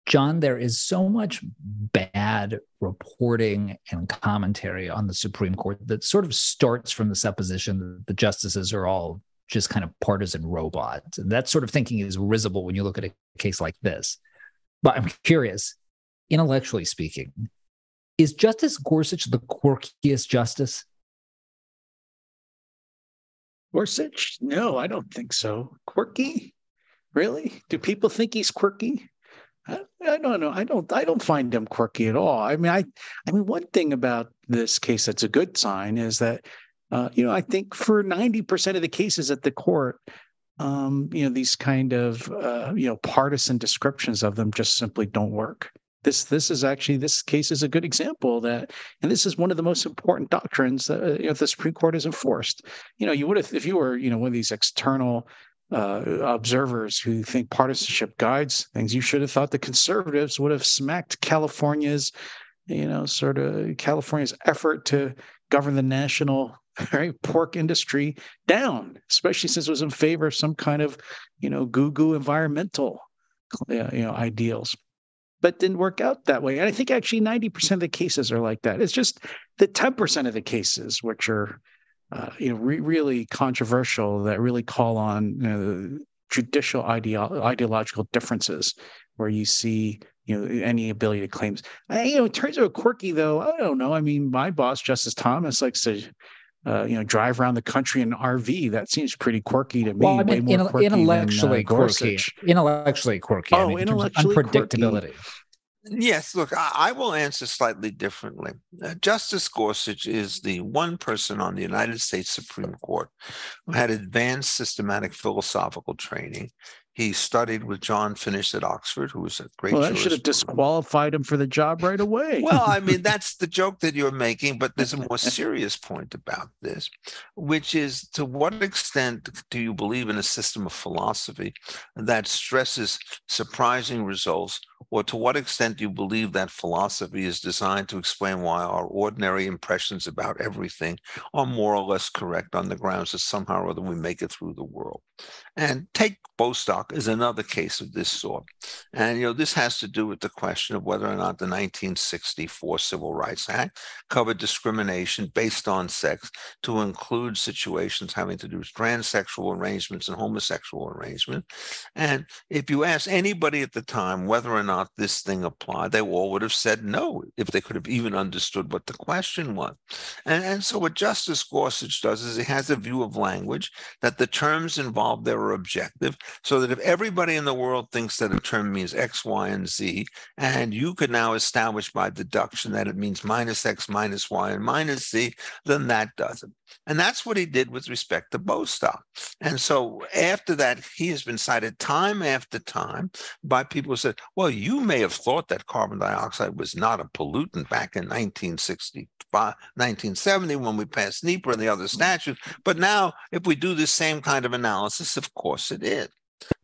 John, there is so much bad reporting and commentary on the Supreme Court that sort of starts from the supposition that the justices are all just kind of partisan robots. And that sort of thinking is risible when you look at a case like this. But I'm curious, intellectually speaking, is Justice Gorsuch the quirkiest justice? Gorsuch? No, I don't think so. Quirky? Really? Do people think he's quirky? I, don't know. I don't. I don't find him quirky at all. I mean, I. I mean, one thing about this case that's a good sign is that, uh, you know, I think for ninety percent of the cases at the court, um, you know, these kind of uh, you know partisan descriptions of them just simply don't work. This this is actually this case is a good example that, and this is one of the most important doctrines that uh, you know, the Supreme Court has enforced. You know, you would have if you were you know one of these external uh, observers who think partisanship guides things, you should have thought the conservatives would have smacked California's, you know, sort of California's effort to govern the national right pork industry down, especially since it was in favor of some kind of you know goo goo environmental you know ideals. But didn't work out that way. And I think actually 90% of the cases are like that. It's just the 10% of the cases which are uh, you know re- really controversial that really call on you know, judicial ideo- ideological differences where you see you know any ability to claims I, you know in terms of a quirky though i don't know i mean my boss justice thomas likes to uh, you know, drive around the country in an RV. That seems pretty quirky to me. Well, I mean, in, intellectually than, uh, quirky. Intellectually quirky. Oh, I mean, intellectually unpredictability. Quirky. Yes, look, I, I, will answer slightly differently. Uh, Justice Gorsuch is the one person on the United States Supreme Court who had advanced systematic philosophical training. He studied with John Finnis at Oxford, who was a great. Well, that should have disqualified him for the job right away. well, I mean, that's the joke that you're making, but there's a more serious point about this, which is to what extent do you believe in a system of philosophy that stresses surprising results Or to what extent do you believe that philosophy is designed to explain why our ordinary impressions about everything are more or less correct on the grounds that somehow or other we make it through the world? And take Bostock as another case of this sort. And, you know, this has to do with the question of whether or not the 1964 Civil Rights Act covered discrimination based on sex to include situations having to do with transsexual arrangements and homosexual arrangements. And if you ask anybody at the time whether or not this thing applied, they all would have said no if they could have even understood what the question was. And, and so what Justice Gorsuch does is he has a view of language that the terms involved there are objective so that if everybody in the world thinks that a term means X, Y, and Z, and you could now establish by deduction that it means minus X, minus Y, and minus Z, then that does it. And that's what he did with respect to Bostock. And so after that, he has been cited time after time by people who said, well, you may have thought that carbon dioxide was not a pollutant back in 1965, 1970 when we passed NEPA and the other mm-hmm. statutes. But now, if we do the same kind of analysis, of course it is.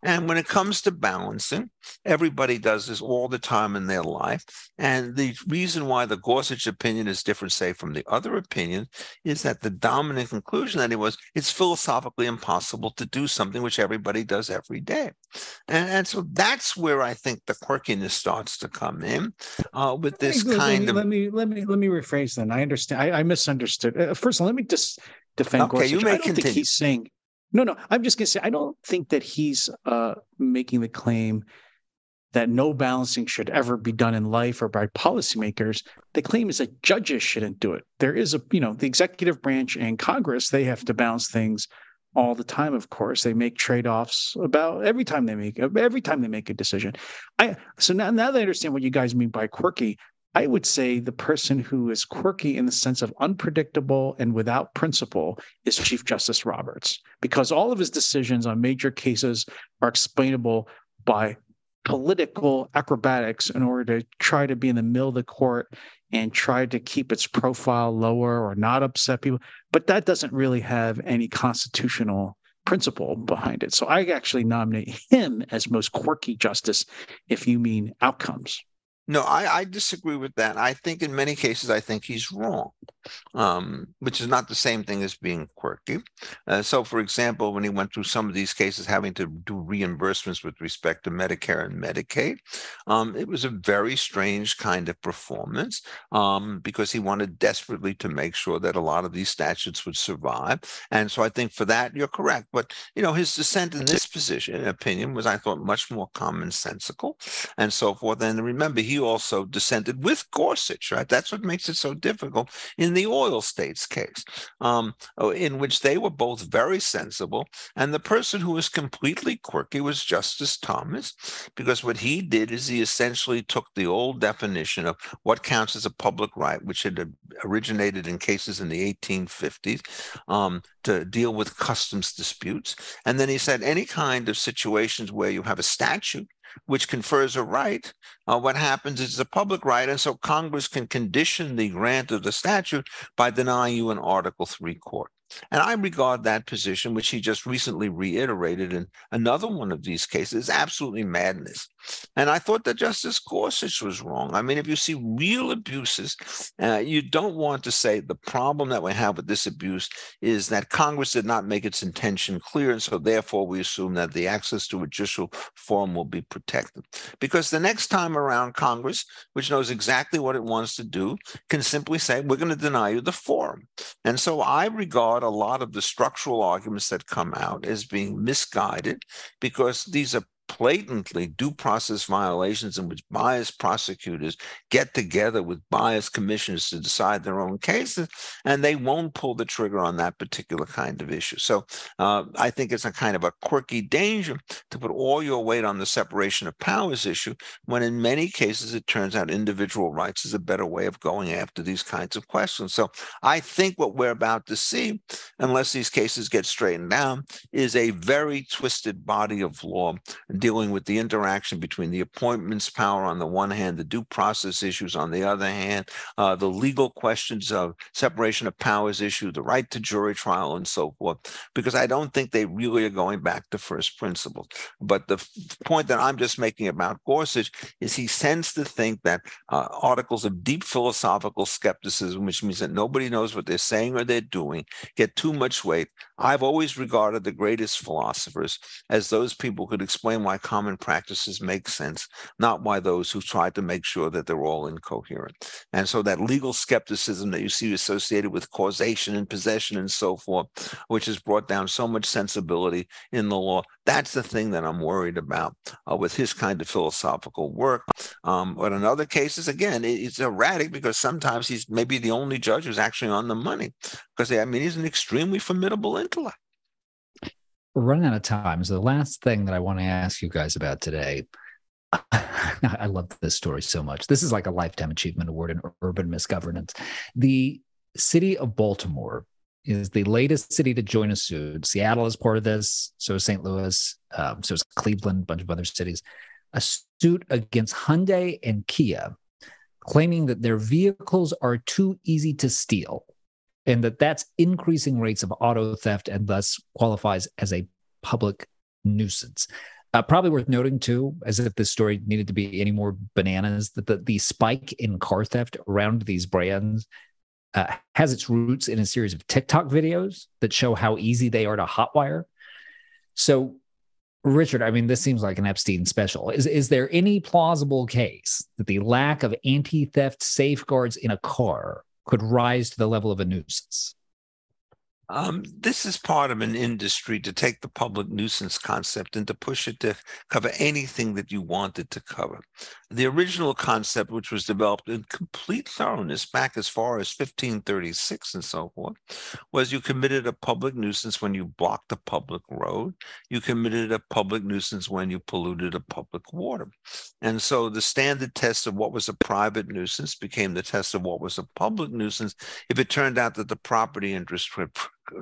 And when it comes to balancing, everybody does this all the time in their life. And the reason why the Gorsuch opinion is different, say, from the other opinion, is that the dominant conclusion that it was it's philosophically impossible to do something which everybody does every day. And, and so that's where I think the quirkiness starts to come in uh, with this let kind me, of. Let me let me let me rephrase. Then I understand. I, I misunderstood. Uh, first of all, let me just defend Okay, Gorsuch. you may I don't think continue. he's saying. No, no. I'm just going to say I don't think that he's uh, making the claim that no balancing should ever be done in life or by policymakers. The claim is that judges shouldn't do it. There is a, you know, the executive branch and Congress, they have to balance things all the time, of course. They make trade-offs about every time they make every time they make a decision. I so now, now that I understand what you guys mean by quirky, I would say the person who is quirky in the sense of unpredictable and without principle is Chief Justice Roberts, because all of his decisions on major cases are explainable by political acrobatics in order to try to be in the middle of the court and try to keep its profile lower or not upset people. But that doesn't really have any constitutional principle behind it. So I actually nominate him as most quirky justice if you mean outcomes. No, I, I disagree with that. I think in many cases, I think he's wrong, um, which is not the same thing as being quirky. Uh, so, for example, when he went through some of these cases having to do reimbursements with respect to Medicare and Medicaid, um, it was a very strange kind of performance um, because he wanted desperately to make sure that a lot of these statutes would survive. And so I think for that, you're correct. But, you know, his dissent in this position, opinion was, I thought, much more commonsensical and so forth. And remember, he also dissented with Gorsuch, right? That's what makes it so difficult in the oil states case, um, in which they were both very sensible. And the person who was completely quirky was Justice Thomas, because what he did is he essentially took the old definition of what counts as a public right, which had originated in cases in the 1850s um, to deal with customs disputes. And then he said any kind of situations where you have a statute which confers a right, uh, what happens is a public right. And so Congress can condition the grant of the statute by denying you an Article 3 court. And I regard that position, which he just recently reiterated in another one of these cases, absolutely madness. And I thought that Justice Gorsuch was wrong. I mean, if you see real abuses, uh, you don't want to say the problem that we have with this abuse is that Congress did not make its intention clear. And so therefore, we assume that the access to a judicial forum will be protected. Because the next time around, Congress, which knows exactly what it wants to do, can simply say, we're going to deny you the forum. And so I regard a lot of the structural arguments that come out as being misguided because these are blatantly due process violations in which biased prosecutors get together with biased commissioners to decide their own cases, and they won't pull the trigger on that particular kind of issue. So uh, I think it's a kind of a quirky danger to put all your weight on the separation of powers issue, when in many cases it turns out individual rights is a better way of going after these kinds of questions. So I think what we're about to see, unless these cases get straightened down, is a very twisted body of law dealing with the interaction between the appointments power on the one hand, the due process issues on the other hand, uh, the legal questions of separation of powers issue, the right to jury trial, and so forth, because I don't think they really are going back to first principles. But the point that I'm just making about Gorsuch is he tends to think that uh, articles of deep philosophical skepticism, which means that nobody knows what they're saying or they're doing, get too much weight. I've always regarded the greatest philosophers as those people who could explain why common practices make sense, not why those who try to make sure that they're all incoherent. And so that legal skepticism that you see associated with causation and possession and so forth, which has brought down so much sensibility in the law, that's the thing that I'm worried about uh, with his kind of philosophical work. Um, but in other cases, again, it, it's erratic because sometimes he's maybe the only judge who's actually on the money because I mean he's an extremely formidable intellect. We're running out of time. So the last thing that I want to ask you guys about today. I love this story so much. This is like a lifetime achievement award in urban misgovernance. The city of Baltimore is the latest city to join a suit. Seattle is part of this. So is St. Louis. Um, so is Cleveland, a bunch of other cities. A suit against Hyundai and Kia, claiming that their vehicles are too easy to steal, and that that's increasing rates of auto theft and thus qualifies as a public nuisance. Uh, probably worth noting too, as if this story needed to be any more bananas, that the, the spike in car theft around these brands uh, has its roots in a series of TikTok videos that show how easy they are to hotwire. So, Richard, I mean, this seems like an Epstein special. Is is there any plausible case that the lack of anti-theft safeguards in a car could rise to the level of a nuisance? Um, this is part of an industry to take the public nuisance concept and to push it to cover anything that you wanted to cover. The original concept, which was developed in complete thoroughness back as far as 1536 and so forth, was you committed a public nuisance when you blocked a public road. You committed a public nuisance when you polluted a public water. And so the standard test of what was a private nuisance became the test of what was a public nuisance if it turned out that the property interest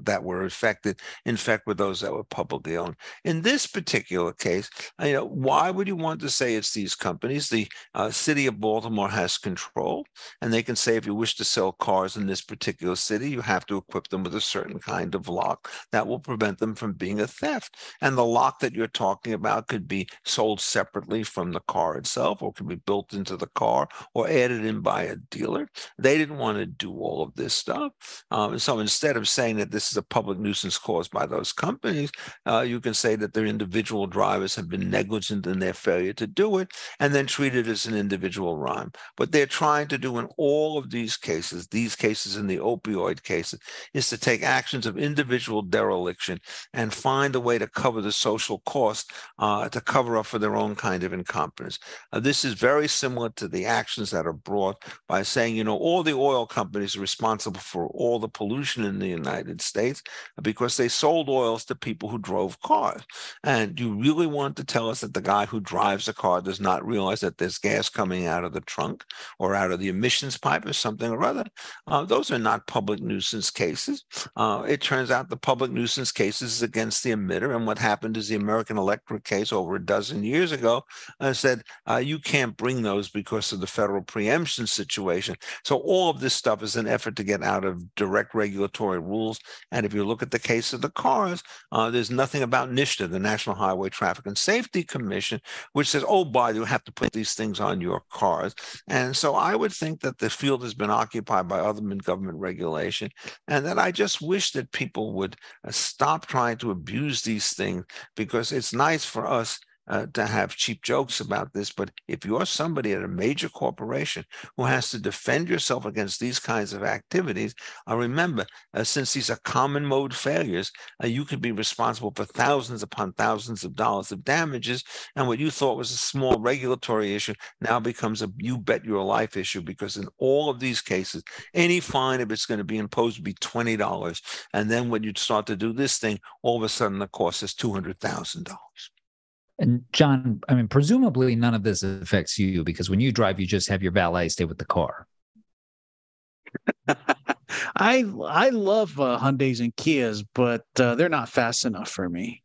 that were affected in fact with those that were publicly owned. In this particular case, you know, why would you want to say it's these companies? The uh, city of Baltimore has control, and they can say if you wish to sell cars in this particular city, you have to equip them with a certain kind of lock that will prevent them from being a theft. And the lock that you're talking about could be sold separately from the car itself, or could be built into the car, or added in by a dealer. They didn't want to do all of this stuff, um, so instead of saying that this is a public nuisance caused by those companies, uh, you can say that their individual drivers have been negligent in their failure to do it and then treat it as an individual rhyme. What they're trying to do in all of these cases, these cases in the opioid cases, is to take actions of individual dereliction and find a way to cover the social cost uh, to cover up for their own kind of incompetence. Uh, this is very similar to the actions that are brought by saying, you know, all the oil companies are responsible for all the pollution in the United States because they sold oils to people who drove cars. And you really want to tell us that the guy who drives a car does not realize that there's gas coming out of the trunk or out of the emissions pipe or something or other? Uh, those are not public nuisance cases. Uh, it turns out the public nuisance cases is against the emitter. And what happened is the American Electric case over a dozen years ago uh, said uh, you can't bring those because of the federal preemption situation. So all of this stuff is an effort to get out of direct regulatory rules and if you look at the case of the cars, uh, there's nothing about NHTSA, the National Highway Traffic and Safety Commission, which says, oh, by the way, you have to put these things on your cars. And so I would think that the field has been occupied by other than government regulation, and that I just wish that people would uh, stop trying to abuse these things because it's nice for us uh, to have cheap jokes about this, but if you're somebody at a major corporation who has to defend yourself against these kinds of activities, uh, remember, uh, since these are common mode failures, uh, you could be responsible for thousands upon thousands of dollars of damages. And what you thought was a small regulatory issue now becomes a you bet your life issue because in all of these cases, any fine, if it's going to be imposed, would be $20. And then when you start to do this thing, all of a sudden the cost is $200,000. And John, I mean, presumably none of this affects you because when you drive, you just have your valet stay with the car. I I love uh, Hyundai's and Kias, but uh, they're not fast enough for me.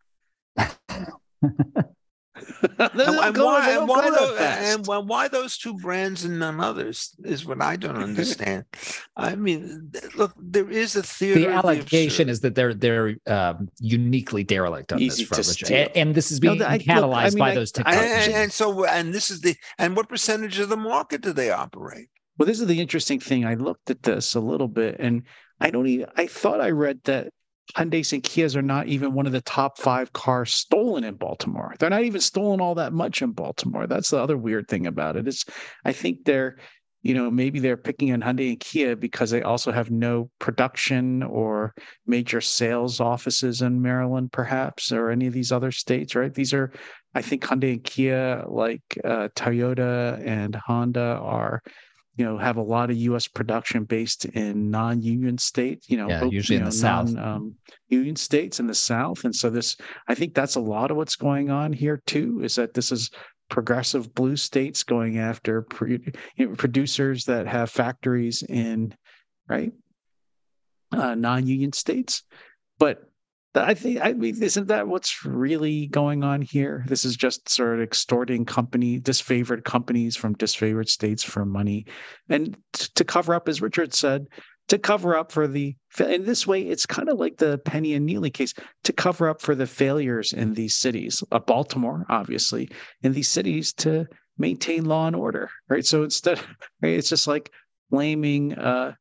and, and why, and why, those, and why those two brands and none others is what I don't understand. I mean, look, there is a theory. The allegation the is that they're they're um, uniquely derelict on Easy this front, and, and, this is being no, I, catalyzed look, I mean, by I, those technologies. And, and so, and this is the and what percentage of the market do they operate? Well, this is the interesting thing. I looked at this a little bit, and I don't even. I thought I read that Hyundai's and Kias are not even one of the top five cars stolen in Baltimore. They're not even stolen all that much in Baltimore. That's the other weird thing about it. it. Is I think they're, you know, maybe they're picking on Hyundai and Kia because they also have no production or major sales offices in Maryland, perhaps, or any of these other states, right? These are, I think Hyundai and Kia, like uh, Toyota and Honda, are you know have a lot of U.S. production based in non-union states. You know, yeah, usually in know, the South, um, union states in the South, and so this I think that's a lot of what's going on here too. Is that this is progressive blue states going after pro- you know, producers that have factories in right uh, non-union states, but I think I mean, isn't that what's really going on here? This is just sort of extorting company, disfavored companies from disfavored states for money, and to cover up, as Richard said, to cover up for the. In this way, it's kind of like the Penny and Neely case to cover up for the failures in these cities, uh, Baltimore, obviously, in these cities to maintain law and order, right? So instead, right, it's just like blaming. Uh,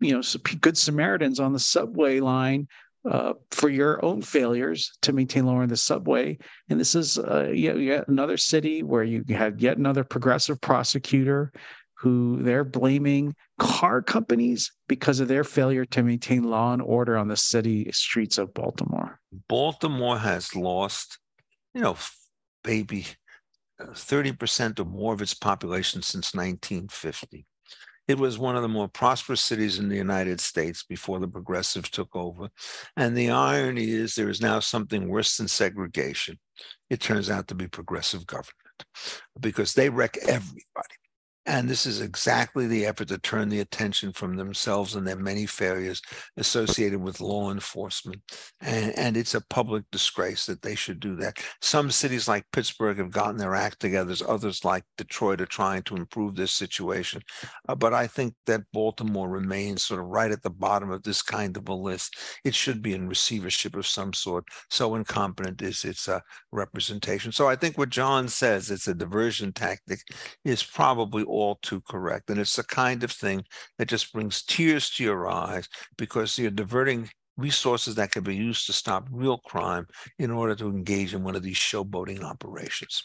you know, good Samaritans on the subway line uh, for your own failures to maintain law in the subway. And this is uh, yet, yet another city where you had yet another progressive prosecutor who they're blaming car companies because of their failure to maintain law and order on the city streets of Baltimore. Baltimore has lost, you know, maybe 30% uh, or more of its population since 1950. It was one of the more prosperous cities in the United States before the progressives took over. And the irony is there is now something worse than segregation. It turns out to be progressive government because they wreck everybody. And this is exactly the effort to turn the attention from themselves and their many failures associated with law enforcement. And, and it's a public disgrace that they should do that. Some cities like Pittsburgh have gotten their act together. Others like Detroit are trying to improve this situation. Uh, but I think that Baltimore remains sort of right at the bottom of this kind of a list. It should be in receivership of some sort. So incompetent is its uh, representation. So I think what John says, it's a diversion tactic, is probably all too correct. And it's the kind of thing that just brings tears to your eyes because you're diverting resources that can be used to stop real crime in order to engage in one of these showboating operations.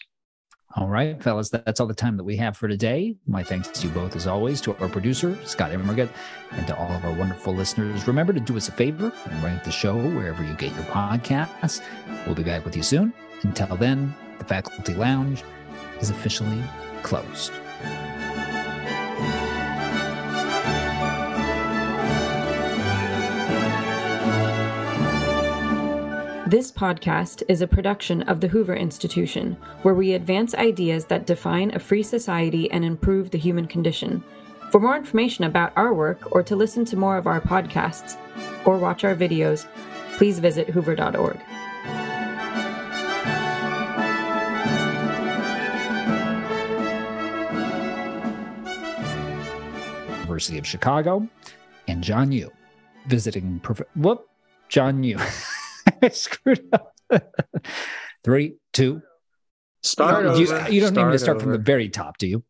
All right, fellas, that's all the time that we have for today. My thanks to you both, as always, to our producer, Scott Immergut, and to all of our wonderful listeners. Remember to do us a favor and rank the show wherever you get your podcasts. We'll be back with you soon. Until then, the Faculty Lounge is officially closed. This podcast is a production of the Hoover Institution, where we advance ideas that define a free society and improve the human condition. For more information about our work or to listen to more of our podcasts or watch our videos, please visit hoover.org. University of Chicago, and John Yoo, visiting. Prof- whoop, John Yoo. I screwed up. Three, two. Start no, over. You, you don't Start need to start over. from the very top, do you?